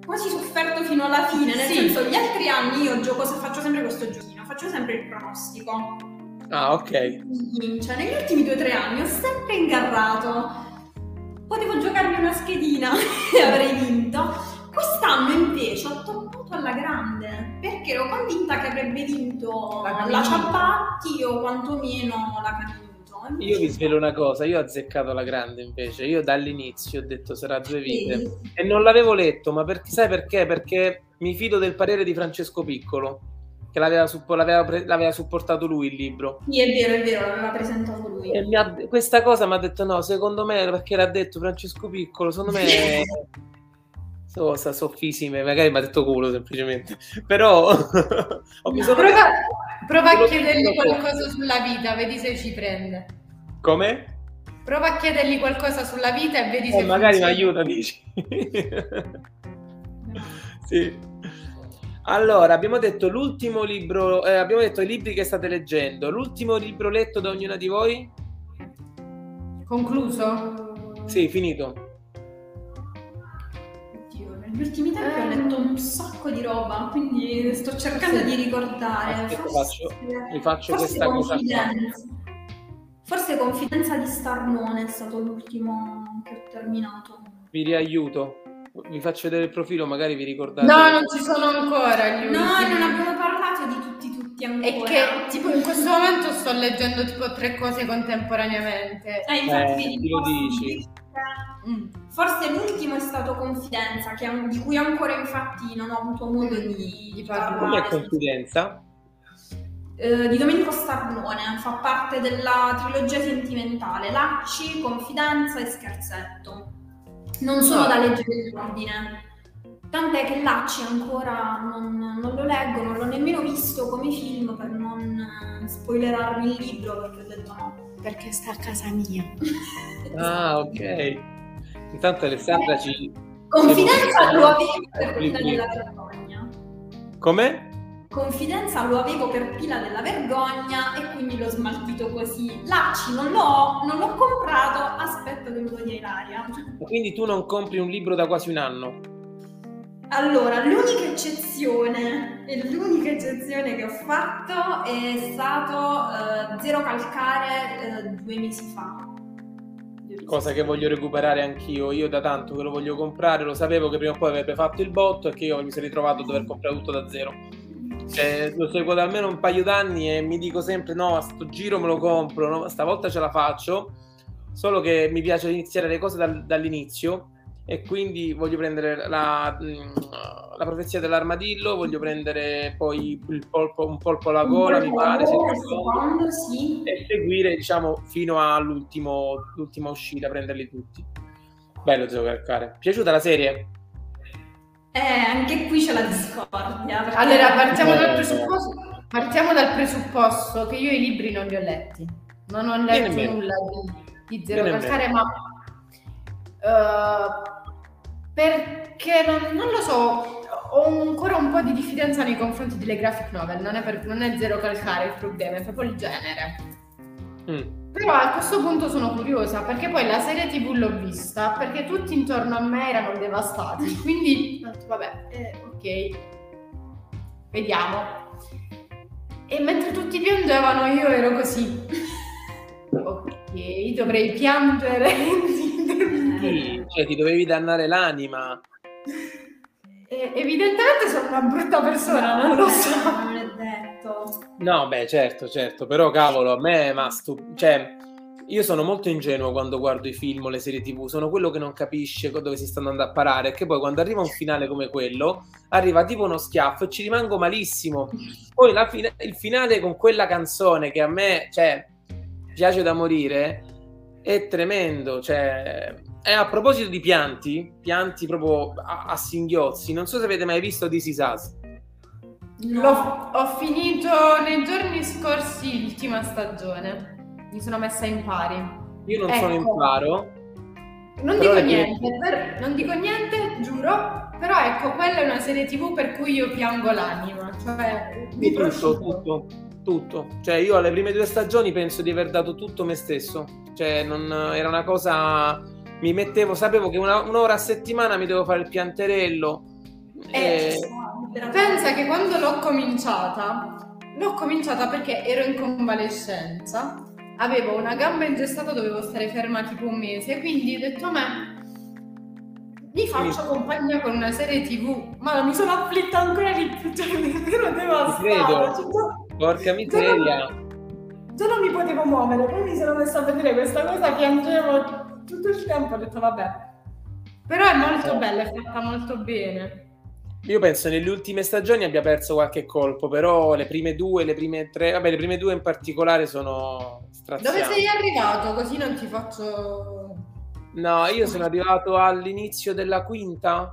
[SPEAKER 3] Quasi sofferto fino alla fine, nel sì. senso, gli altri anni io gioco, faccio sempre questo giochino, faccio sempre il pronostico.
[SPEAKER 1] Ah, ok.
[SPEAKER 3] Cioè, negli ultimi due o tre anni ho sempre ingarrato. Potevo giocarmi una schedina e avrei vinto Quest'anno invece ho toppato alla grande perché ero convinta che avrebbe vinto la, la Ciappatti o quantomeno la Caminto.
[SPEAKER 1] Io vi svelo una cosa, io ho azzeccato la grande invece, io dall'inizio ho detto sarà due vite sì. e non l'avevo letto, ma per, sai perché? Perché mi fido del parere di Francesco Piccolo, che l'aveva, l'aveva, l'aveva supportato lui il libro.
[SPEAKER 3] Sì, è vero, è vero, l'aveva presentato lui.
[SPEAKER 1] E ha, questa cosa mi ha detto no, secondo me, perché l'ha detto Francesco Piccolo, secondo me... cosa soffisime, magari mi ha detto culo semplicemente, però
[SPEAKER 2] ho bisogno prova, prova a chiedergli qualcosa sulla vita, vedi se ci prende.
[SPEAKER 1] Come?
[SPEAKER 2] Prova a chiedergli qualcosa sulla vita e vedi
[SPEAKER 1] eh,
[SPEAKER 2] se
[SPEAKER 1] magari mi aiuta, dici. sì. Allora, abbiamo detto l'ultimo libro, eh, abbiamo detto i libri che state leggendo. L'ultimo libro letto da ognuna di voi?
[SPEAKER 2] Concluso?
[SPEAKER 1] Sì, finito
[SPEAKER 3] negli ultimi tempi eh. ho letto un sacco di roba, quindi sto cercando sì. di ricordare.
[SPEAKER 1] Aspetta, faccio, rifaccio questa cosa.
[SPEAKER 3] Forse Confidenza di Starnone è stato l'ultimo che ho terminato.
[SPEAKER 1] Vi riaiuto. Vi faccio vedere il profilo, magari vi ricordate.
[SPEAKER 2] No, non ci sono ancora
[SPEAKER 3] gli ultimi. No, non abbiamo parlato di tutti tutti ancora.
[SPEAKER 2] E che tipo in questo momento sto leggendo tipo tre cose contemporaneamente.
[SPEAKER 3] Eh, infatti
[SPEAKER 1] eh, lo dici.
[SPEAKER 3] Mm. Forse l'ultimo è stato Confidenza, che, di cui ancora infatti non ho avuto modo di, di parlare.
[SPEAKER 1] Come è Confidenza?
[SPEAKER 3] Eh, di Domenico Starnone, fa parte della trilogia sentimentale Lacci, Confidenza e Scherzetto. Non sono ah. da leggere in ordine. Tant'è che Lacci ancora non, non, lo leggo, non l'ho nemmeno visto come film per non spoilerarmi il libro perché ho detto no.
[SPEAKER 2] Perché sta a casa mia.
[SPEAKER 1] ah, ok. Intanto Alessandra ci...
[SPEAKER 3] Confidenza lo avevo per Pila della Vergogna.
[SPEAKER 1] Come?
[SPEAKER 3] Confidenza lo avevo per Pila della Vergogna e quindi l'ho smaltito così. Lacci non l'ho, non l'ho comprato, aspetto che me lo dia Ilaria.
[SPEAKER 1] Quindi tu non compri un libro da quasi un anno?
[SPEAKER 3] Allora, l'unica eccezione, l'unica eccezione che ho fatto è stato uh, Zero Calcare uh, due mesi fa.
[SPEAKER 1] Cosa che voglio recuperare anch'io. Io da tanto che lo voglio comprare, lo sapevo che prima o poi avrebbe fatto il botto e che io mi sono ritrovato a dover comprare tutto da zero. Cioè, lo seguo da almeno un paio d'anni e mi dico sempre: no, a sto giro me lo compro, no? stavolta ce la faccio. Solo che mi piace iniziare le cose dal, dall'inizio e quindi voglio prendere la, mm, la profezia dell'armadillo, voglio prendere poi il polpo, un polpo alla gola, mi pare,
[SPEAKER 3] secondo, sì.
[SPEAKER 1] e seguire diciamo fino all'ultima uscita, prenderli tutti. Bello Zio Calcare. Piaciuta la serie?
[SPEAKER 3] Eh, anche qui c'è la discordia.
[SPEAKER 2] Perché... Allora, partiamo dal, presupposto, partiamo dal presupposto che io i libri non li ho letti. Non ho letto nulla di, di Zero Calcare, ma uh, perché non, non, lo so, ho ancora un po' di diffidenza nei confronti delle graphic novel, non è, per, non è zero calcare il problema, è proprio il genere. Mm. Però a questo punto sono curiosa perché poi la serie TV l'ho vista perché tutti intorno a me erano devastati, quindi ho detto vabbè, eh, ok, vediamo. E mentre tutti piangevano io ero così. ok, dovrei piangere
[SPEAKER 1] sì, cioè ti dovevi dannare l'anima.
[SPEAKER 2] E, evidentemente sono una brutta persona, non lo so.
[SPEAKER 3] Non è detto.
[SPEAKER 1] No, beh, certo, certo, però cavolo, a me ma stu- cioè io sono molto ingenuo quando guardo i film o le serie TV, sono quello che non capisce dove si sta andando a parare, che poi quando arriva un finale come quello, arriva tipo uno schiaffo e ci rimango malissimo. Poi fine- il finale con quella canzone che a me, cioè, piace da morire, è tremendo, cioè e a proposito di pianti, pianti proprio a, a, singhiozzi, non so se avete mai visto This Is Us.
[SPEAKER 2] No. ho finito nei giorni scorsi l'ultima stagione. Mi sono messa in pari.
[SPEAKER 1] Io non ecco. sono in paro.
[SPEAKER 2] Non dico niente, per, non dico niente, giuro. Però ecco, quella è una serie TV per cui io piango l'anima. Cioè,
[SPEAKER 1] di tutto, tutto, tutto. Cioè, io alle prime due stagioni penso di aver dato tutto me stesso. Cioè, non, era una cosa mi mettevo, sapevo che una, un'ora a settimana mi devo fare il pianterello.
[SPEAKER 2] Eh, e... Pensa che quando l'ho cominciata, l'ho cominciata perché ero in convalescenza, avevo una gamba ingestata, dovevo stare ferma tipo un mese, quindi ho detto a me, mi faccio sì. compagnia con una serie tv, ma mi sono afflitta ancora di più, cioè ero devastata. Cioè,
[SPEAKER 1] Porca miseria.
[SPEAKER 2] Già non mi potevo muovere, poi mi sono messa a vedere questa cosa, piangevo tutto il tempo ho detto vabbè. Però è molto bella, è fatta molto bene.
[SPEAKER 1] Io penso nelle ultime stagioni abbia perso qualche colpo, però le prime due, le prime tre, vabbè, le prime due in particolare sono strazianti.
[SPEAKER 2] Dove sei arrivato? Così non ti faccio...
[SPEAKER 1] No, io sono arrivato all'inizio della quinta.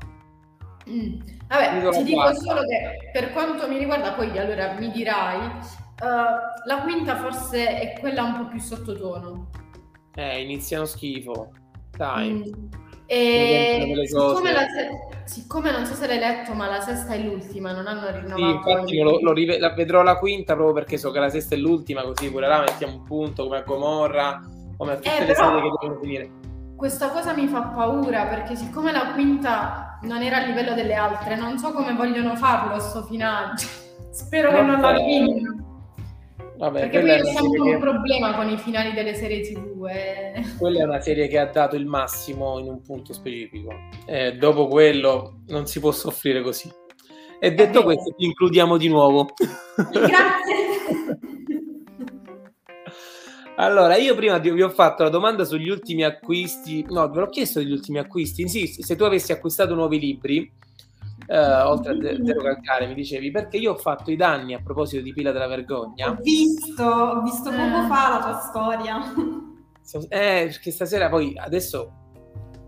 [SPEAKER 2] Mm. Vabbè, ti dico quarta. solo che per quanto mi riguarda, poi allora mi dirai, uh, la quinta forse è quella un po' più sottotono.
[SPEAKER 1] Eh, iniziano schifo. Dai. Mm.
[SPEAKER 2] E siccome, se... siccome, non so se l'hai letto, ma la sesta è l'ultima, non hanno rinnovato. Sì,
[SPEAKER 1] infatti lo, lo rive... la vedrò la quinta proprio perché so che la sesta è l'ultima, così pure là mettiamo un punto come a Gomorra, come a tutte eh, le serie che devono finire.
[SPEAKER 2] Questa cosa mi fa paura perché siccome la quinta non era a livello delle altre, non so come vogliono farlo sto finale. Spero non che non la vinca. Vabbè, Perché poi ho sempre un problema con i finali delle serie TV. Eh.
[SPEAKER 1] Quella è una serie che ha dato il massimo in un punto specifico. Eh, dopo quello non si può soffrire così. E detto eh, questo, ti includiamo di nuovo.
[SPEAKER 3] Grazie.
[SPEAKER 1] allora, io prima vi ho fatto la domanda sugli ultimi acquisti. No, ve l'ho chiesto degli ultimi acquisti. Sì, se tu avessi acquistato nuovi libri, eh, oltre a Zero Calcare, mi dicevi, perché io ho fatto i danni a proposito di Pila della Vergogna.
[SPEAKER 3] Ho visto, ho visto poco eh. fa la tua storia.
[SPEAKER 1] Eh, perché stasera poi adesso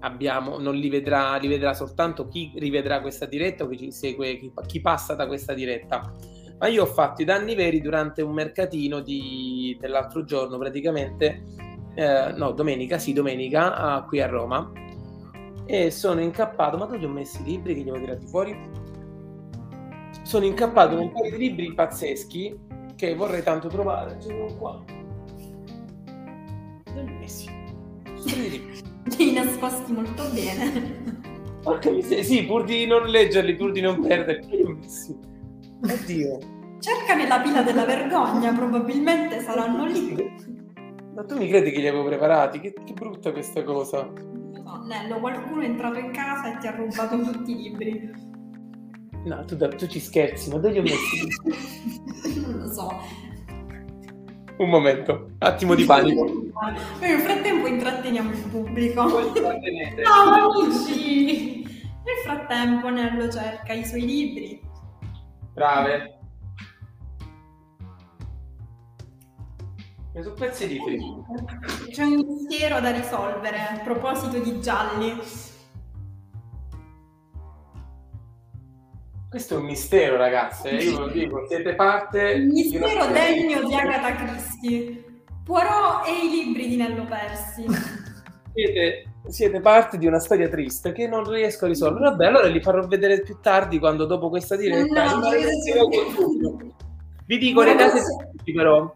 [SPEAKER 1] abbiamo, non li vedrà, li vedrà soltanto chi rivedrà questa diretta o chi ci segue, chi, chi passa da questa diretta. Ma io ho fatto i danni veri durante un mercatino di, dell'altro giorno, praticamente, eh, no, domenica, sì, domenica, uh, qui a Roma. E sono incappato, ma dove li ho messi i libri che li ho tirati fuori? Sono incappato in un paio di libri pazzeschi che vorrei tanto trovare. Ce l'ho qua. Dove li ho messi?
[SPEAKER 3] Li nascosti molto bene.
[SPEAKER 1] Porca miseria, sì, pur di non leggerli, pur di non perderli. Oddio.
[SPEAKER 3] Cerca nella pila della vergogna, probabilmente saranno lì.
[SPEAKER 1] Ma tu mi credi che li avevo preparati? Che, che brutta questa cosa.
[SPEAKER 3] Nello, qualcuno è entrato in casa e ti ha rubato tutti i libri.
[SPEAKER 1] No, tu, tu ci scherzi, ma dove li ho messi?
[SPEAKER 3] non lo so.
[SPEAKER 1] Un momento, attimo di panico.
[SPEAKER 3] Nel frattempo intratteniamo il pubblico. No, amici! Nel frattempo Nello cerca i suoi libri.
[SPEAKER 1] Brave. Sono pezzi di frigo.
[SPEAKER 3] C'è un mistero da risolvere a proposito di gialli.
[SPEAKER 1] Questo è un mistero, ragazze. Io ve lo dico, siete parte.
[SPEAKER 3] Un mistero degno di Agatha Christie. Poirot e i libri di Nello Persi.
[SPEAKER 1] Siete, siete, parte di una storia triste che non riesco a risolvere. Vabbè, allora li farò vedere più tardi quando dopo questa diretta. No, no, Vi dico le case però.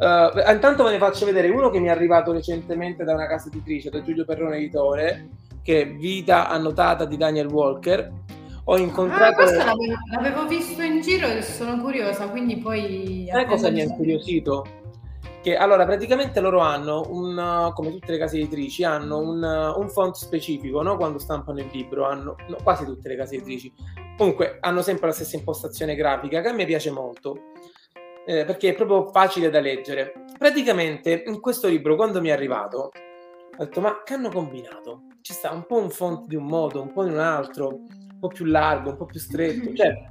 [SPEAKER 1] Uh, intanto ve ne faccio vedere uno che mi è arrivato recentemente da una casa editrice, da Giulio Perrone Editore, che è Vita annotata di Daniel Walker ho incontrato...
[SPEAKER 2] Ah, l'avevo, l'avevo, visto in giro e sono curiosa, quindi poi...
[SPEAKER 1] Sai cosa mi ha incuriosito? Che allora praticamente loro hanno un, come tutte le case editrici, hanno un, un font specifico, no? Quando stampano il libro, hanno, no, quasi tutte le case editrici. Comunque hanno sempre la stessa impostazione grafica, che a me piace molto. Eh, perché è proprio facile da leggere. Praticamente in questo libro, quando mi è arrivato, ho detto: Ma che hanno combinato? Ci sta un po' un font di un modo, un po' di un altro po' più largo, un po' più stretto, cioè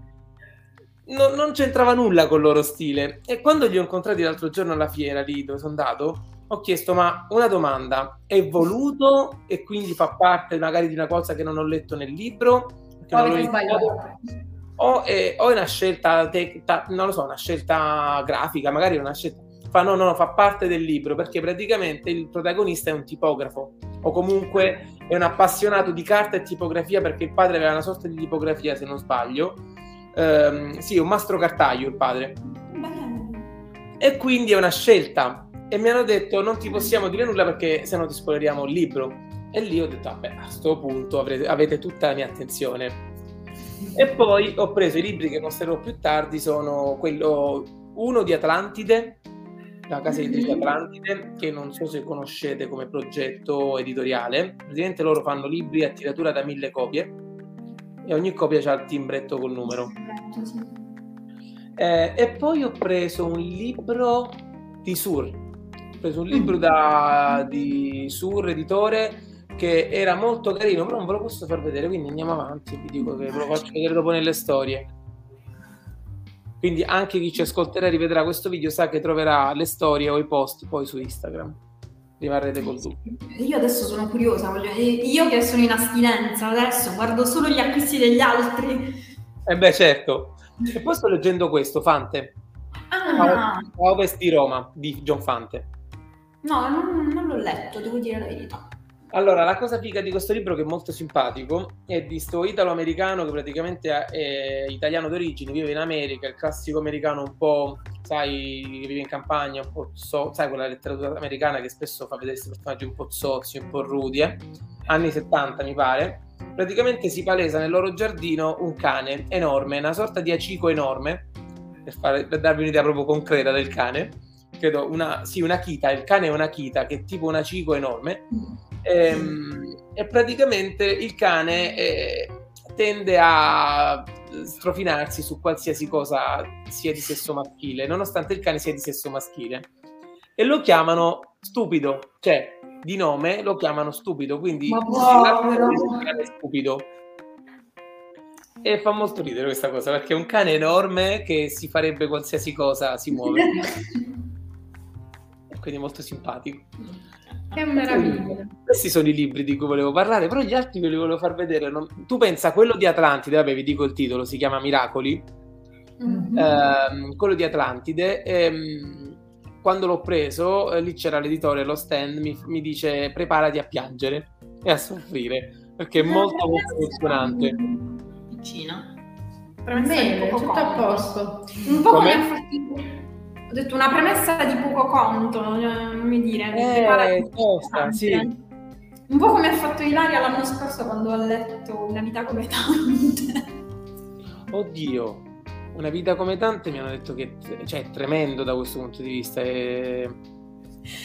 [SPEAKER 1] no, non c'entrava nulla con il loro stile. E quando li ho incontrati l'altro giorno alla fiera lì dove sono andato, ho chiesto: ma una domanda è voluto e quindi fa parte magari di una cosa che non ho letto nel libro? O è, o è, una scelta, te, ta, non lo so, una scelta grafica, magari una scelta. Fa no, no, fa parte del libro perché praticamente il protagonista è un tipografo o comunque è un appassionato di carta e tipografia perché il padre aveva una sorta di tipografia, se non sbaglio. Ehm, sì, un mastro cartaio il padre. E quindi è una scelta. E mi hanno detto non ti possiamo dire nulla perché se no ti spoileriamo il libro. E lì ho detto, vabbè, a questo punto avrete, avete tutta la mia attenzione. E poi ho preso i libri che mostrerò più tardi, sono quello, uno di Atlantide, la casa editrice mm-hmm. Atlantide, che non so se conoscete come progetto editoriale. Praticamente loro fanno libri a tiratura da mille copie e ogni copia ha il timbretto col numero. Eh, e poi ho preso un libro di Sur, ho preso un libro mm. da, di Sur, editore, che era molto carino, però non ve lo posso far vedere, quindi andiamo avanti, vi dico che ve lo faccio vedere dopo nelle storie. Quindi anche chi ci ascolterà e rivedrà questo video sa che troverà le storie o i post poi su Instagram. Rimarrete col dubbio.
[SPEAKER 3] Io adesso sono curiosa, voglio... io che sono in astinenza adesso guardo solo gli acquisti degli altri.
[SPEAKER 1] Eh beh certo. E poi sto leggendo questo, Fante. Ah. A Ovest di Roma, di John Fante.
[SPEAKER 3] No, non, non l'ho letto, devo dire la verità.
[SPEAKER 1] Allora, la cosa figa di questo libro che è molto simpatico è di sto italo-americano che praticamente è italiano d'origine, vive in America, il classico americano un po', sai, che vive in campagna, un po' so, sai, quella letteratura americana che spesso fa vedere questi personaggi un po' zozzi, un po' rudi, eh? anni 70 mi pare. Praticamente si palesa nel loro giardino un cane enorme, una sorta di acico enorme, per, fare, per darvi un'idea proprio concreta del cane. Credo una, sì, una chita, il cane è una chita che è tipo un acico enorme ehm, e praticamente il cane eh, tende a strofinarsi su qualsiasi cosa sia di sesso maschile, nonostante il cane sia di sesso maschile. E lo chiamano stupido, cioè di nome lo chiamano stupido, quindi Ma il cane è stupido. E fa molto ridere questa cosa perché è un cane enorme che si farebbe qualsiasi cosa, si muove. quindi molto simpatico.
[SPEAKER 2] Che meraviglia.
[SPEAKER 1] Questi sono i libri di cui volevo parlare, però gli altri ve li volevo far vedere. Non... Tu pensa a quello di Atlantide, vabbè, vi dico il titolo, si chiama Miracoli. Mm-hmm. Eh, quello di Atlantide. Ehm, quando l'ho preso, eh, lì c'era l'editore, lo stand, mi, mi, dice preparati a piangere e a soffrire, perché è molto, molto emozionante.
[SPEAKER 3] Piccina.
[SPEAKER 2] Bene, tutto a posto.
[SPEAKER 3] Un po' come ho detto una premessa di poco conto, come dire,
[SPEAKER 1] eh, tosta, sì.
[SPEAKER 3] Un po' come ha fatto Ilaria l'anno scorso quando ho letto Una vita come tante.
[SPEAKER 1] Oddio, Una vita come tante mi hanno detto che cioè, è tremendo da questo punto di vista. È...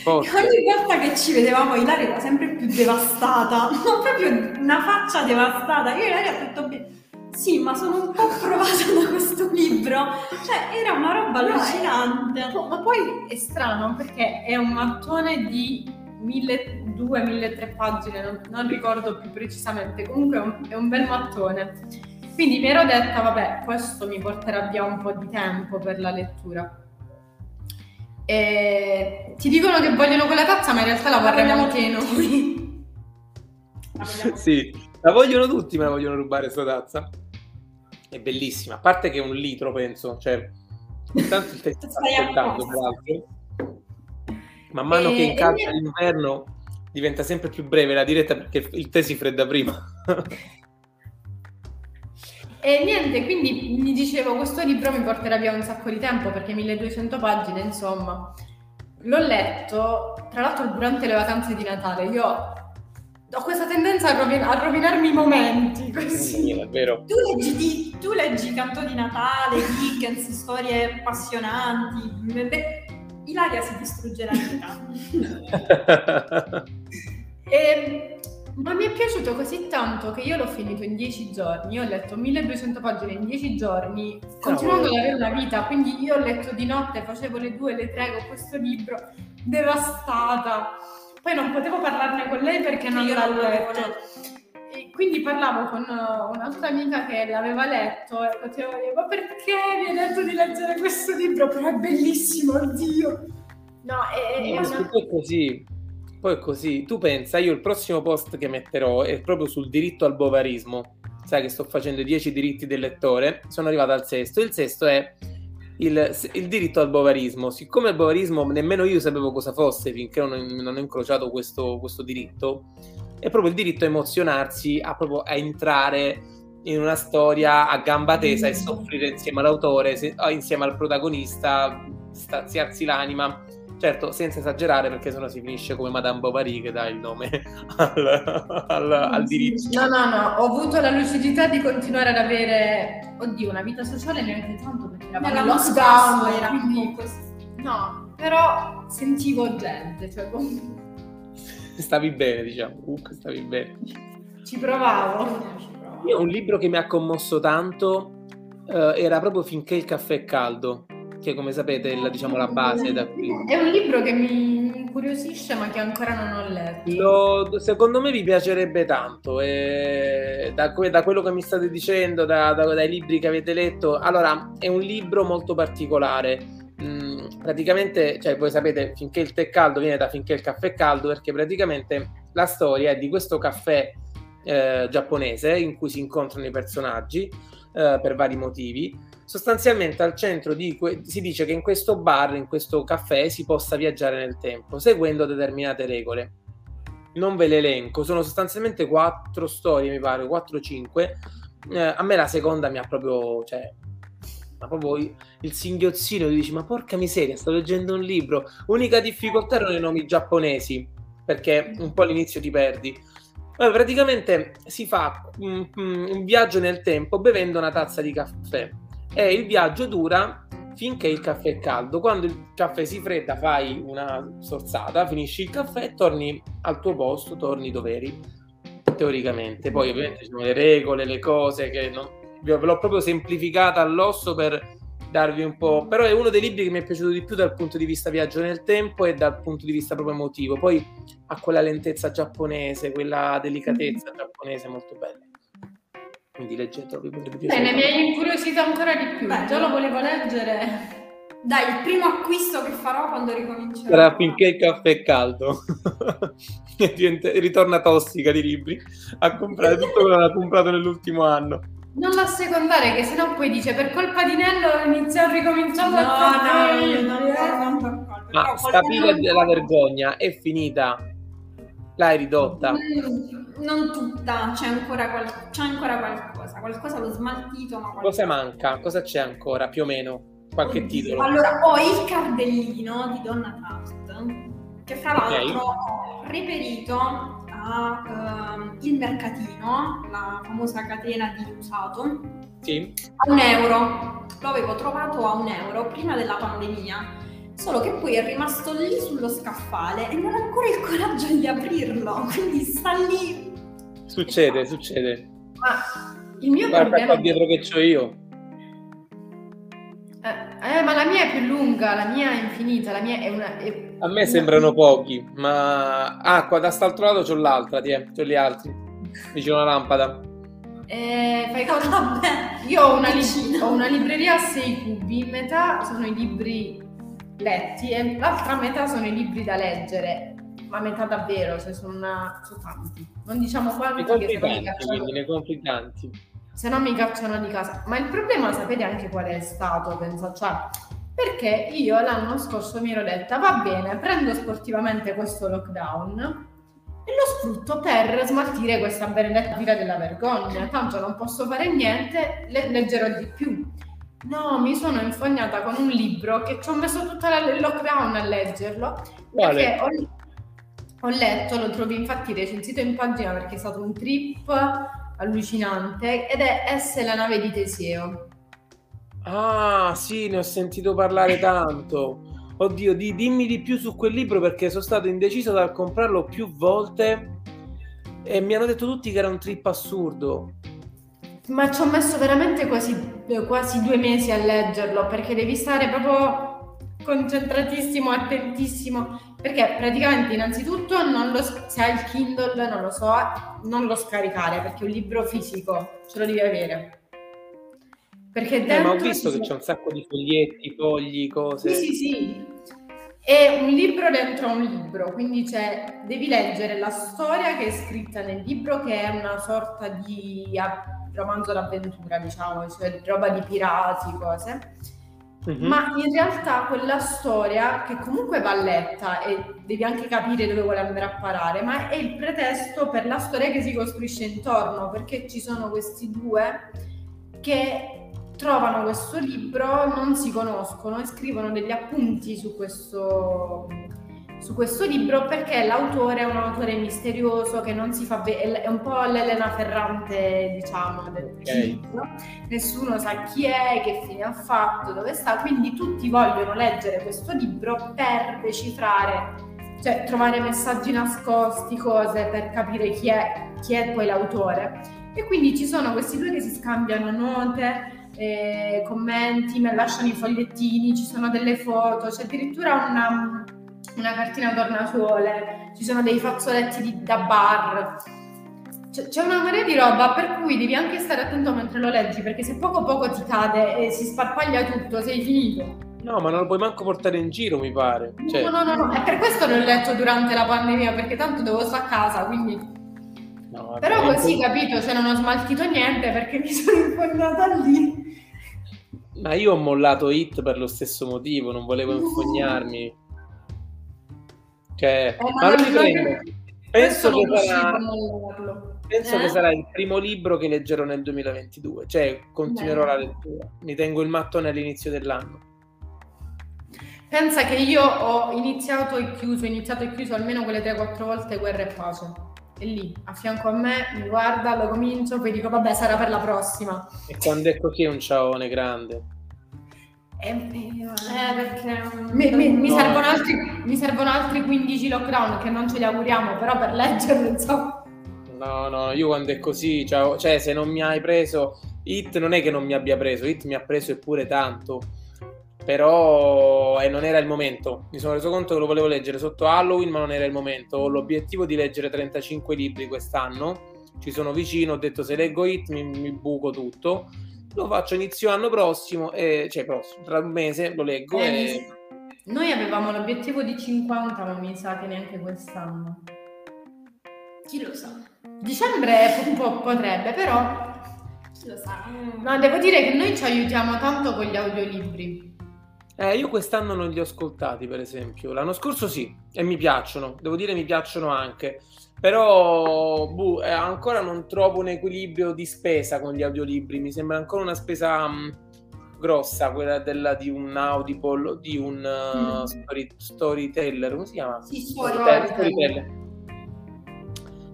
[SPEAKER 3] Ogni volta che ci vedevamo Ilaria era sempre più devastata, proprio una faccia devastata. Io Ilaria ho detto sì, ma sono un po' provata da questo libro. Cioè, era una roba allucinante.
[SPEAKER 2] No, ma poi è strano perché è un mattone di 1200-1300 pagine, non, non, ricordo più precisamente. Comunque è un, è un bel mattone. Quindi mi ero detta, vabbè, questo mi porterà via un po' di tempo per la lettura. E ti dicono che vogliono quella tazza, ma in realtà la vorremmo anche noi.
[SPEAKER 1] sì, la vogliono tutti, ma la vogliono rubare questa tazza è bellissima, a parte che è un litro, penso, cioè, intanto il tè sta l'altro. Man mano e, che incalza l'inverno diventa sempre più breve la diretta perché il tè si fredda prima.
[SPEAKER 2] e niente, quindi mi dicevo, questo libro mi porterà via un sacco di tempo perché 1200 pagine, insomma. L'ho letto, tra l'altro durante le vacanze di Natale. Io ho questa tendenza a, rovin- a rovinarmi i momenti così.
[SPEAKER 1] Sì, è vero.
[SPEAKER 3] Tu leggi, di, tu leggi Canto di Natale, Dickens, storie appassionanti. Beh, Ilaria si distrugge la
[SPEAKER 2] vita. e, ehm, ma mi è piaciuto così tanto che io l'ho finito in dieci giorni. Io ho letto 1200 pagine in dieci giorni, continuando ad avere una vita. Quindi io ho letto di notte, facevo le due, le tre con questo libro, devastata. Poi non potevo parlarne con lei perché non l'ha letto. E quindi parlavo con uh, un'altra amica che l'aveva letto e potevo dire ma perché mi hai detto di leggere questo libro? Però è bellissimo, oddio!
[SPEAKER 1] No, è, è una... poi è così. Poi è così. Tu pensa, io il prossimo post che metterò è proprio sul diritto al bovarismo. Sai che sto facendo i 10 diritti del lettore, sono arrivato al sesto. Il sesto è il, il, diritto al bovarismo. Siccome il bovarismo nemmeno io sapevo cosa fosse finché non, non ho incrociato questo, questo, diritto, è proprio il diritto a emozionarsi, a, proprio, a entrare in una storia a gamba tesa e soffrire insieme all'autore, se, insieme al protagonista, staziarsi l'anima Certo, senza esagerare perché sennò si finisce come Madame Bovary che dà il nome al, al, al diritto.
[SPEAKER 2] No, no, no, ho avuto la lucidità di continuare ad avere, oddio, una vita sociale neanche tanto perché eravamo in lockdown, era quindi... No, però sentivo gente, cioè.
[SPEAKER 1] Stavi bene, diciamo, comunque stavi bene.
[SPEAKER 2] Ci provavo.
[SPEAKER 1] Io un libro che mi ha commosso tanto uh, era proprio Finché il caffè è caldo che come sapete è la, diciamo, la base da qui.
[SPEAKER 2] È un libro che mi incuriosisce ma che ancora non ho letto.
[SPEAKER 1] Lo, secondo me vi piacerebbe tanto, e da, da, quello che mi state dicendo, da, da, dai libri che avete letto, allora è un libro molto particolare. Mm, praticamente, cioè, voi sapete, finché il tè caldo viene da finché il caffè è caldo, perché praticamente la storia è di questo caffè eh, giapponese in cui si incontrano i personaggi eh, per vari motivi sostanzialmente al centro di que- si dice che in questo bar, in questo caffè, si possa viaggiare nel tempo seguendo determinate regole. Non ve le elenco, sono sostanzialmente quattro storie, mi pare, 4 o 5. Eh, a me la seconda mi ha proprio, cioè, ma proprio il, singhiozzino, dici, ma porca miseria, sto leggendo un libro. Unica difficoltà erano i nomi giapponesi, perché un po' all'inizio ti perdi. Allora, praticamente si fa un, un viaggio nel tempo bevendo una tazza di caffè e il viaggio dura finché il caffè è caldo. Quando il caffè si fredda fai una sorsata, finisci il caffè e torni al tuo posto, torni dove eri, teoricamente. Poi ovviamente ci sono le regole, le cose che non... ve l'ho proprio semplificata all'osso per darvi un po'... Però è uno dei libri che mi è piaciuto di più dal punto di vista viaggio nel tempo e dal punto di vista proprio emotivo. Poi ha quella lentezza giapponese, quella delicatezza giapponese molto bella. Quindi leggetelo, vi
[SPEAKER 2] potrebbe piacere. Bene, mi hai incuriosito ancora di più. Beh, già lo volevo leggere.
[SPEAKER 3] Dai, il primo acquisto che farò quando ricomincerò.
[SPEAKER 1] Sarà finché il caffè è caldo. ritorna tossica di libri a comprare tutto quello che ha comprato nell'ultimo anno.
[SPEAKER 2] Non la secondare, che sennò poi dice per colpa di Nello ho iniziato a ricominciare
[SPEAKER 3] no,
[SPEAKER 2] a
[SPEAKER 3] no, no, no, no,
[SPEAKER 1] Ma sta pila della vergogna è finita? L'hai ridotta?
[SPEAKER 3] Mm, non tutta, c'è ancora, qual- c'è ancora qualcosa. Qualcosa l'ho smaltito, ma qualcosa...
[SPEAKER 1] Cosa manca? Cosa c'è ancora, più o meno? Qualche
[SPEAKER 3] Oddio.
[SPEAKER 1] titolo?
[SPEAKER 3] Allora, ho il cardellino di Donna Taft, che fra l'altro ho reperito a ehm, Il Mercatino, la famosa catena di usato,
[SPEAKER 1] Sì?
[SPEAKER 3] a un euro. Lo avevo trovato a un euro prima della pandemia. Solo che poi è rimasto lì sullo scaffale e non ho ancora il coraggio di aprirlo, quindi sta lì.
[SPEAKER 1] Succede, succede.
[SPEAKER 2] Ma il mio
[SPEAKER 1] Guarda
[SPEAKER 2] problema
[SPEAKER 1] qua dietro che c'ho io.
[SPEAKER 2] Eh, eh, ma la mia è più lunga, la mia è infinita, la mia è una... è-
[SPEAKER 1] A me sembrano pochi, ma... Ah, qua da st'altro lato c'ho l'altra, tiè, c'ho gli altri. Vicino alla lampada.
[SPEAKER 2] Eh, fai conto?
[SPEAKER 3] Vabbè,
[SPEAKER 2] Io ho una, li- ho una libreria a 6 cubi, metà sono i libri letti e l'altra metà sono i libri da leggere, ma metà davvero, cioè sono, una, sono tanti. Non diciamo quanti che
[SPEAKER 1] compri
[SPEAKER 2] se no, mi
[SPEAKER 1] tanti,
[SPEAKER 2] cacciano,
[SPEAKER 1] quindi ne compri tanti.
[SPEAKER 2] se no mi cacciano di casa. Ma il problema sapete anche qual è stato, penso, cioè perché io l'anno scorso mi ero detta va bene, prendo sportivamente questo lockdown e lo sfrutto per smaltire questa benedetta fila della vergogna. Tanto non posso fare niente, le- leggerò di più. No, mi sono infognata con un libro che ci ho messo tutto il lockdown a leggerlo. Perché ho, ho letto, lo trovi infatti recensito in pagina perché è stato un trip allucinante ed è S la nave di Teseo.
[SPEAKER 1] Ah, sì, ne ho sentito parlare tanto. Oddio, di- dimmi di più su quel libro perché sono stato indeciso dal comprarlo più volte e mi hanno detto tutti che era un trip assurdo.
[SPEAKER 2] Ma ci ho messo veramente quasi, quasi due mesi a leggerlo perché devi stare proprio concentratissimo, attentissimo. Perché praticamente innanzitutto non lo, se hai il Kindle, non lo so, non lo scaricare perché è un libro fisico, ce lo devi avere. Perché
[SPEAKER 1] Eh, ma ho visto che
[SPEAKER 2] sono-
[SPEAKER 1] c'è un sacco di foglietti, fogli, cose.
[SPEAKER 2] Sì, sì, sì. È un libro dentro un libro, quindi c'è, devi leggere la storia che è scritta nel libro, che è una sorta di romanzo d'avventura, diciamo, cioè roba di pirati, cose.
[SPEAKER 1] Mhm.
[SPEAKER 2] Ma in realtà quella storia, che comunque va letta e devi anche capire dove vuole andare a parare, ma è il pretesto per la storia che si costruisce intorno, perché ci sono questi due che trovano questo libro, non si conoscono e scrivono degli appunti su questo, su questo libro perché l'autore è un autore misterioso che non si fa vedere, è un po' l'Elena Ferrante, diciamo, del
[SPEAKER 1] Ok.
[SPEAKER 2] libro. Nessuno sa chi è, che fine ha fatto, dove sta, quindi tutti vogliono leggere questo libro per decifrare, cioè trovare messaggi nascosti, cose per capire chi è, chi è poi l'autore. E quindi ci sono questi due che si scambiano note, eh, commenti, me lasciano i fogliettini, ci sono delle foto, c'è addirittura una, una cartina tornasole, ci sono dei fazzoletti di- da bar. C'è c'è una marea di roba per cui devi anche stare attento mentre lo leggi perché se poco poco ti cade e si sparpaglia tutto, sei finito.
[SPEAKER 1] No, ma non lo puoi manco portare in giro, mi pare. Cioè,
[SPEAKER 2] No, no, no, no, è per questo l'ho letto durante la pandemia perché tanto devo stare a casa, quindi...
[SPEAKER 1] no,
[SPEAKER 2] Però così, capito, cioè non ho smaltito niente perché mi sono infognata lì.
[SPEAKER 1] Ma io ho mollato Hit per lo stesso motivo, non volevo infognarmi. Cioè,
[SPEAKER 2] Eh, ma
[SPEAKER 1] ma non mi Penso, che sarà, penso
[SPEAKER 2] Eh?
[SPEAKER 1] che sarà il primo libro che leggerò nel 2022, cioè continuerò
[SPEAKER 2] Bene.
[SPEAKER 1] la lettura. Mi tengo il mattone all'inizio dell'anno.
[SPEAKER 2] Pensa che io ho iniziato e chiuso, iniziato e chiuso almeno quelle 3-4 volte Guerra e Pace. E lì, a fianco a me, mi guarda, lo comincio, poi dico vabbè sarà per la prossima.
[SPEAKER 1] E quando è così è un ciaone grande.
[SPEAKER 2] E,
[SPEAKER 3] Eh, perché...
[SPEAKER 2] mi, mi- mi
[SPEAKER 1] No.
[SPEAKER 2] servono altri, mi servono altri 15 lockdown che non ce li auguriamo, però per leggerlo insomma.
[SPEAKER 1] No, no, io quando è così, ciao- cioè se non mi hai preso, Hit non è che non mi abbia preso, Hit mi ha preso eppure tanto, però eh, non era il momento. Mi sono reso conto che lo volevo leggere sotto Halloween, ma non era il momento. Ho l'obiettivo di leggere 35 libri quest'anno, ci sono vicino, ho detto se leggo Hit mi, mi buco tutto lo faccio inizio anno prossimo, e, cioè prossimo, tra un mese lo leggo
[SPEAKER 2] Eh,
[SPEAKER 1] e...
[SPEAKER 2] Noi avevamo l'obiettivo di 50, ma mi sa che neanche quest'anno.
[SPEAKER 3] Chi lo sa?
[SPEAKER 2] Dicembre un po' potrebbe, però
[SPEAKER 3] Chi lo sa?
[SPEAKER 2] no, devo dire che noi ci aiutiamo tanto con gli audiolibri.
[SPEAKER 1] Eh, io quest'anno non li ho ascoltati, per esempio. L'anno scorso sì, e mi piacciono, devo dire mi piacciono anche. Però boh, eh, ancora non trovo un equilibrio di spesa con gli audiolibri. Mi sembra ancora una spesa mh, grossa, quella della, di un Audible o di un uh,
[SPEAKER 2] Mm.
[SPEAKER 1] story- storyteller. Come si chiama?
[SPEAKER 3] Sì,
[SPEAKER 1] Storyteller,
[SPEAKER 2] Storyteller.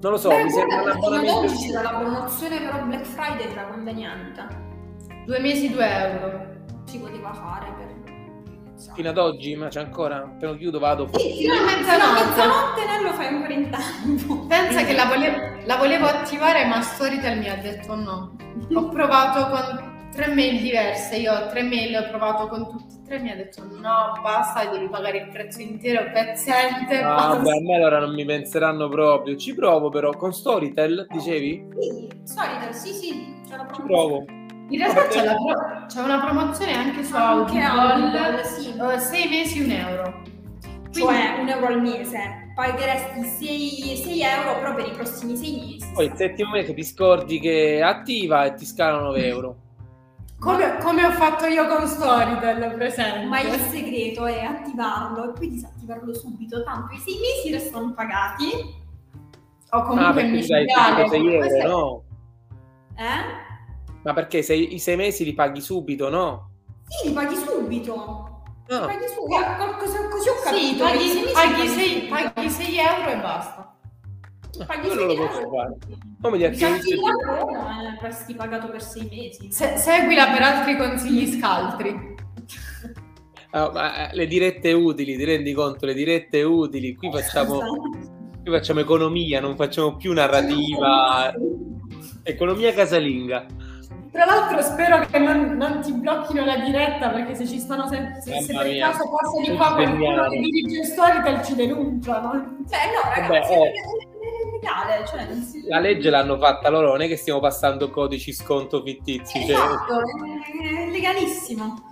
[SPEAKER 1] Non lo so,
[SPEAKER 3] Beh,
[SPEAKER 1] mi sembra un
[SPEAKER 3] guarda, fino ad
[SPEAKER 1] abbonamento.
[SPEAKER 3] oggi c'era la promozione però Black Friday era conveniente.
[SPEAKER 2] Due mesi, due euro.
[SPEAKER 3] Si poteva fare per...
[SPEAKER 1] Fino ad oggi, ma c'è ancora. Appena chiudo vado.
[SPEAKER 3] Sì,
[SPEAKER 2] Fino a
[SPEAKER 3] fino a
[SPEAKER 2] mezzanotte.
[SPEAKER 3] mezzanotte ne lo fai ancora in tempo.
[SPEAKER 2] Pensa che la, vole- la volevo attivare, ma Storytel mi ha detto no. Ho provato con tre mail diverse, io ho tre mail, ho provato con tutti e tre, mi ha detto no, basta, devi pagare il prezzo intero, pezzente.
[SPEAKER 1] Ah, beh, a me allora non mi penseranno proprio. Ci provo però con Storytel, dicevi?
[SPEAKER 3] Sì, Storytel, sì, sì,
[SPEAKER 1] Ci provo.
[SPEAKER 2] In realtà c'è, la pro- c'è una promozione anche su
[SPEAKER 3] Anche
[SPEAKER 2] Audible,
[SPEAKER 3] Audible, sì.
[SPEAKER 2] eh, sei mesi un euro.
[SPEAKER 3] Cioè un euro al mese. Pagheresti 6, euro però per i prossimi 6 mesi.
[SPEAKER 1] Poi il settimo mese ti scordi che è attiva e ti scalano 9 euro.
[SPEAKER 2] Come, come ho fatto io con Storytel, presente.
[SPEAKER 3] Ma il segreto è attivarlo e poi disattivarlo subito, tanto i 6 mesi restano pagati.
[SPEAKER 2] O
[SPEAKER 1] Ah,
[SPEAKER 2] comunque
[SPEAKER 1] perché
[SPEAKER 2] mi
[SPEAKER 1] dai subito 6 euro, no?
[SPEAKER 3] Eh?
[SPEAKER 1] Ma perché sei- i 6 mesi li paghi subito, no?
[SPEAKER 3] Sì, li paghi subito. Li
[SPEAKER 1] Ah,
[SPEAKER 3] paghi subito. Ah, così, così ho capito.
[SPEAKER 2] Sì,
[SPEAKER 3] sei
[SPEAKER 2] paghi, paghi, sei, paghi 6 euro e basta.
[SPEAKER 3] paghi
[SPEAKER 1] quello lo
[SPEAKER 3] sei
[SPEAKER 1] posso
[SPEAKER 3] euro.
[SPEAKER 1] fare. Come gli
[SPEAKER 3] Disattivi
[SPEAKER 1] attivi
[SPEAKER 3] la promo e resti pagato per 6 mesi.
[SPEAKER 2] Se- seguila per altri consigli scaltri.
[SPEAKER 1] Ah, ma, eh, le dirette utili, ti rendi conto? Le dirette utili. Qui facciamo, qui facciamo economia, non facciamo più narrativa. Economia casalinga.
[SPEAKER 2] Tra l'altro spero che non, non ti blocchino la diretta perché se ci stanno se, se, se per caso passa di qua qualcuno che dirige Storytel ci denunciano.
[SPEAKER 3] Cioè, no, ragazzi,
[SPEAKER 1] Vabbè,
[SPEAKER 3] è
[SPEAKER 1] oh.
[SPEAKER 3] legale. Cioè, non si...
[SPEAKER 1] La legge l'hanno fatta loro, non è che stiamo passando codici sconto fittizi. cioè-
[SPEAKER 3] Esatto, è è legalissimo.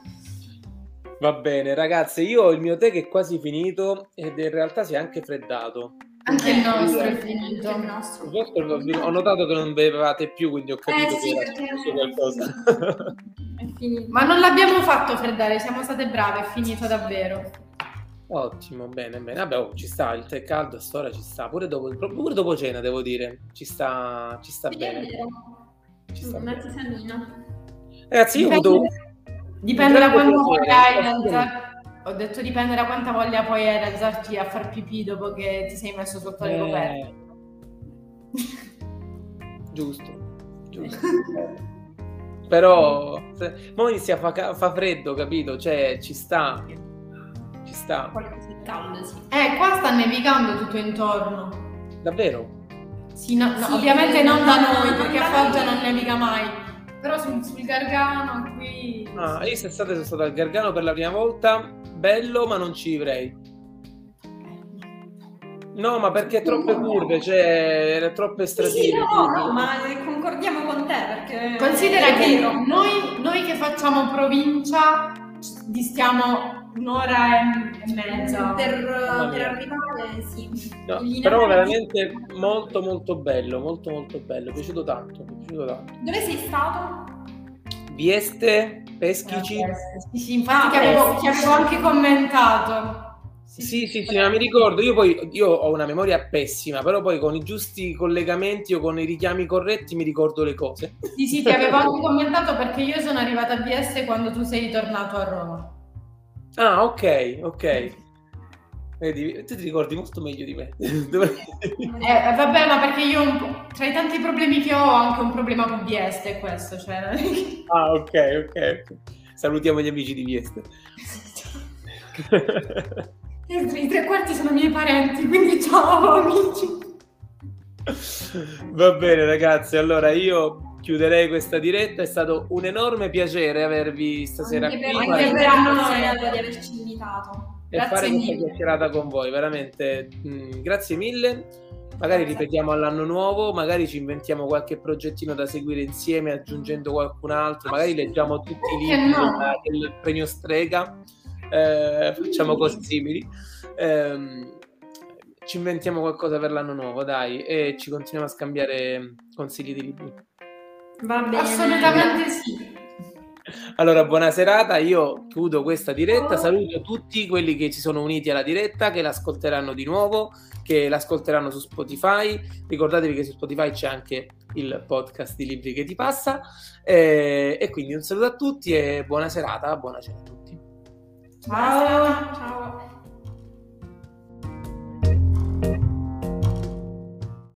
[SPEAKER 1] Va bene, ragazze, io ho il mio tè che è quasi finito ed in realtà si è anche freddato.
[SPEAKER 2] Anche il nostro è finito.
[SPEAKER 1] ho notato che non bevevate più, quindi ho capito
[SPEAKER 3] Eh, sì,
[SPEAKER 1] che era successo qualcosa.
[SPEAKER 3] È finito.
[SPEAKER 2] Ma non l'abbiamo fatto freddare, siamo state brave, è finito davvero.
[SPEAKER 1] Ottimo, bene, bene. Vabbè, oh, ci sta, il tè caldo a ora ci sta, pure dopo, pure dopo cena devo dire, ci sta, ci sta
[SPEAKER 3] Sì,
[SPEAKER 1] bene. Ci sta
[SPEAKER 3] Una
[SPEAKER 1] bene.
[SPEAKER 3] tisanina.
[SPEAKER 1] Ragazzi, io ho avuto...
[SPEAKER 2] Dipende da voglia hai di alzar- Ho detto dipende da quanta voglia poi hai di alzarti a far pipì dopo che ti sei messo sotto le coperte.
[SPEAKER 1] Eh, giusto, giusto. Però, se- mo inizia fa, fa freddo, capito? Cioè, ci sta, ci sta.
[SPEAKER 3] Caldo, sì.
[SPEAKER 2] Eh, qua sta nevicando tutto intorno.
[SPEAKER 1] Davvero?
[SPEAKER 2] Sì, no- no,
[SPEAKER 3] Sì,
[SPEAKER 2] ovviamente non da
[SPEAKER 3] no,
[SPEAKER 2] noi, perché a Foggia non nevica mai. Però sul, sul Gargano qui...
[SPEAKER 1] Ah, io quest'estate sono stato al Gargano per la prima volta, bello, ma non ci vivrei. No, ma perché troppe curve, cioè troppe stradine.
[SPEAKER 3] sì, no, no, ma concordiamo con te perché
[SPEAKER 2] Considera che noi, noi che facciamo provincia distiamo un'ora e, mezza.
[SPEAKER 3] per, per arrivare, sì.
[SPEAKER 1] No, però veramente molto molto bello, molto molto bello, mi è piaciuto tanto, mi è piaciuto tanto.
[SPEAKER 3] Dove sei stato?
[SPEAKER 1] Vieste, Peschici.
[SPEAKER 2] Sì, sì, infatti
[SPEAKER 3] Ah,
[SPEAKER 2] che avevo, che avevo anche commentato.
[SPEAKER 1] Sì, sì, sì, ma mi ricordo, io poi io ho una memoria pessima, però poi con i giusti collegamenti o con i richiami corretti mi ricordo le cose.
[SPEAKER 2] Sì, sì, ti avevo anche commentato perché io sono arrivata a BS quando tu sei ritornato a Roma.
[SPEAKER 1] Ah, ok, ok. Vedi, tu ti ricordi molto meglio di me. Dove-
[SPEAKER 2] Eh, vabbè, ma perché io un po'- tra i tanti problemi che ho ho anche un problema con BS e questo, cioè...
[SPEAKER 1] ah, ok, ok. Salutiamo gli amici di Vieste.
[SPEAKER 2] I tre quarti sono miei parenti, quindi ciao amici.
[SPEAKER 1] Va bene ragazzi, allora io chiuderei questa diretta, è stato un enorme piacere avervi stasera
[SPEAKER 3] Anche per,
[SPEAKER 1] qui
[SPEAKER 2] Anche
[SPEAKER 3] anche
[SPEAKER 2] per
[SPEAKER 3] noi di averci invitato.
[SPEAKER 1] E
[SPEAKER 2] grazie
[SPEAKER 1] fare questa
[SPEAKER 2] mille.
[SPEAKER 1] chiacchierata con voi, veramente mm, grazie mille. magari ripetiamo all'anno nuovo, magari ci inventiamo qualche progettino da seguire insieme aggiungendo qualcun altro, magari leggiamo tutti i libri no. del premio Strega, eh, facciamo cose simili. Eh, ci inventiamo qualcosa per l'anno nuovo, dai, e ci continuiamo a scambiare consigli di libri.
[SPEAKER 3] Va bene.
[SPEAKER 2] Assolutamente sì.
[SPEAKER 1] Allora, buona serata. Io chiudo questa diretta. Saluto tutti quelli che si sono uniti alla diretta, che l'ascolteranno di nuovo, che l'ascolteranno su Spotify. Ricordatevi che su Spotify c'è anche il podcast di Libri che ti passa. E, e quindi un saluto a tutti e buona serata. Buona cena a tutti.
[SPEAKER 3] Ciao. Ciao.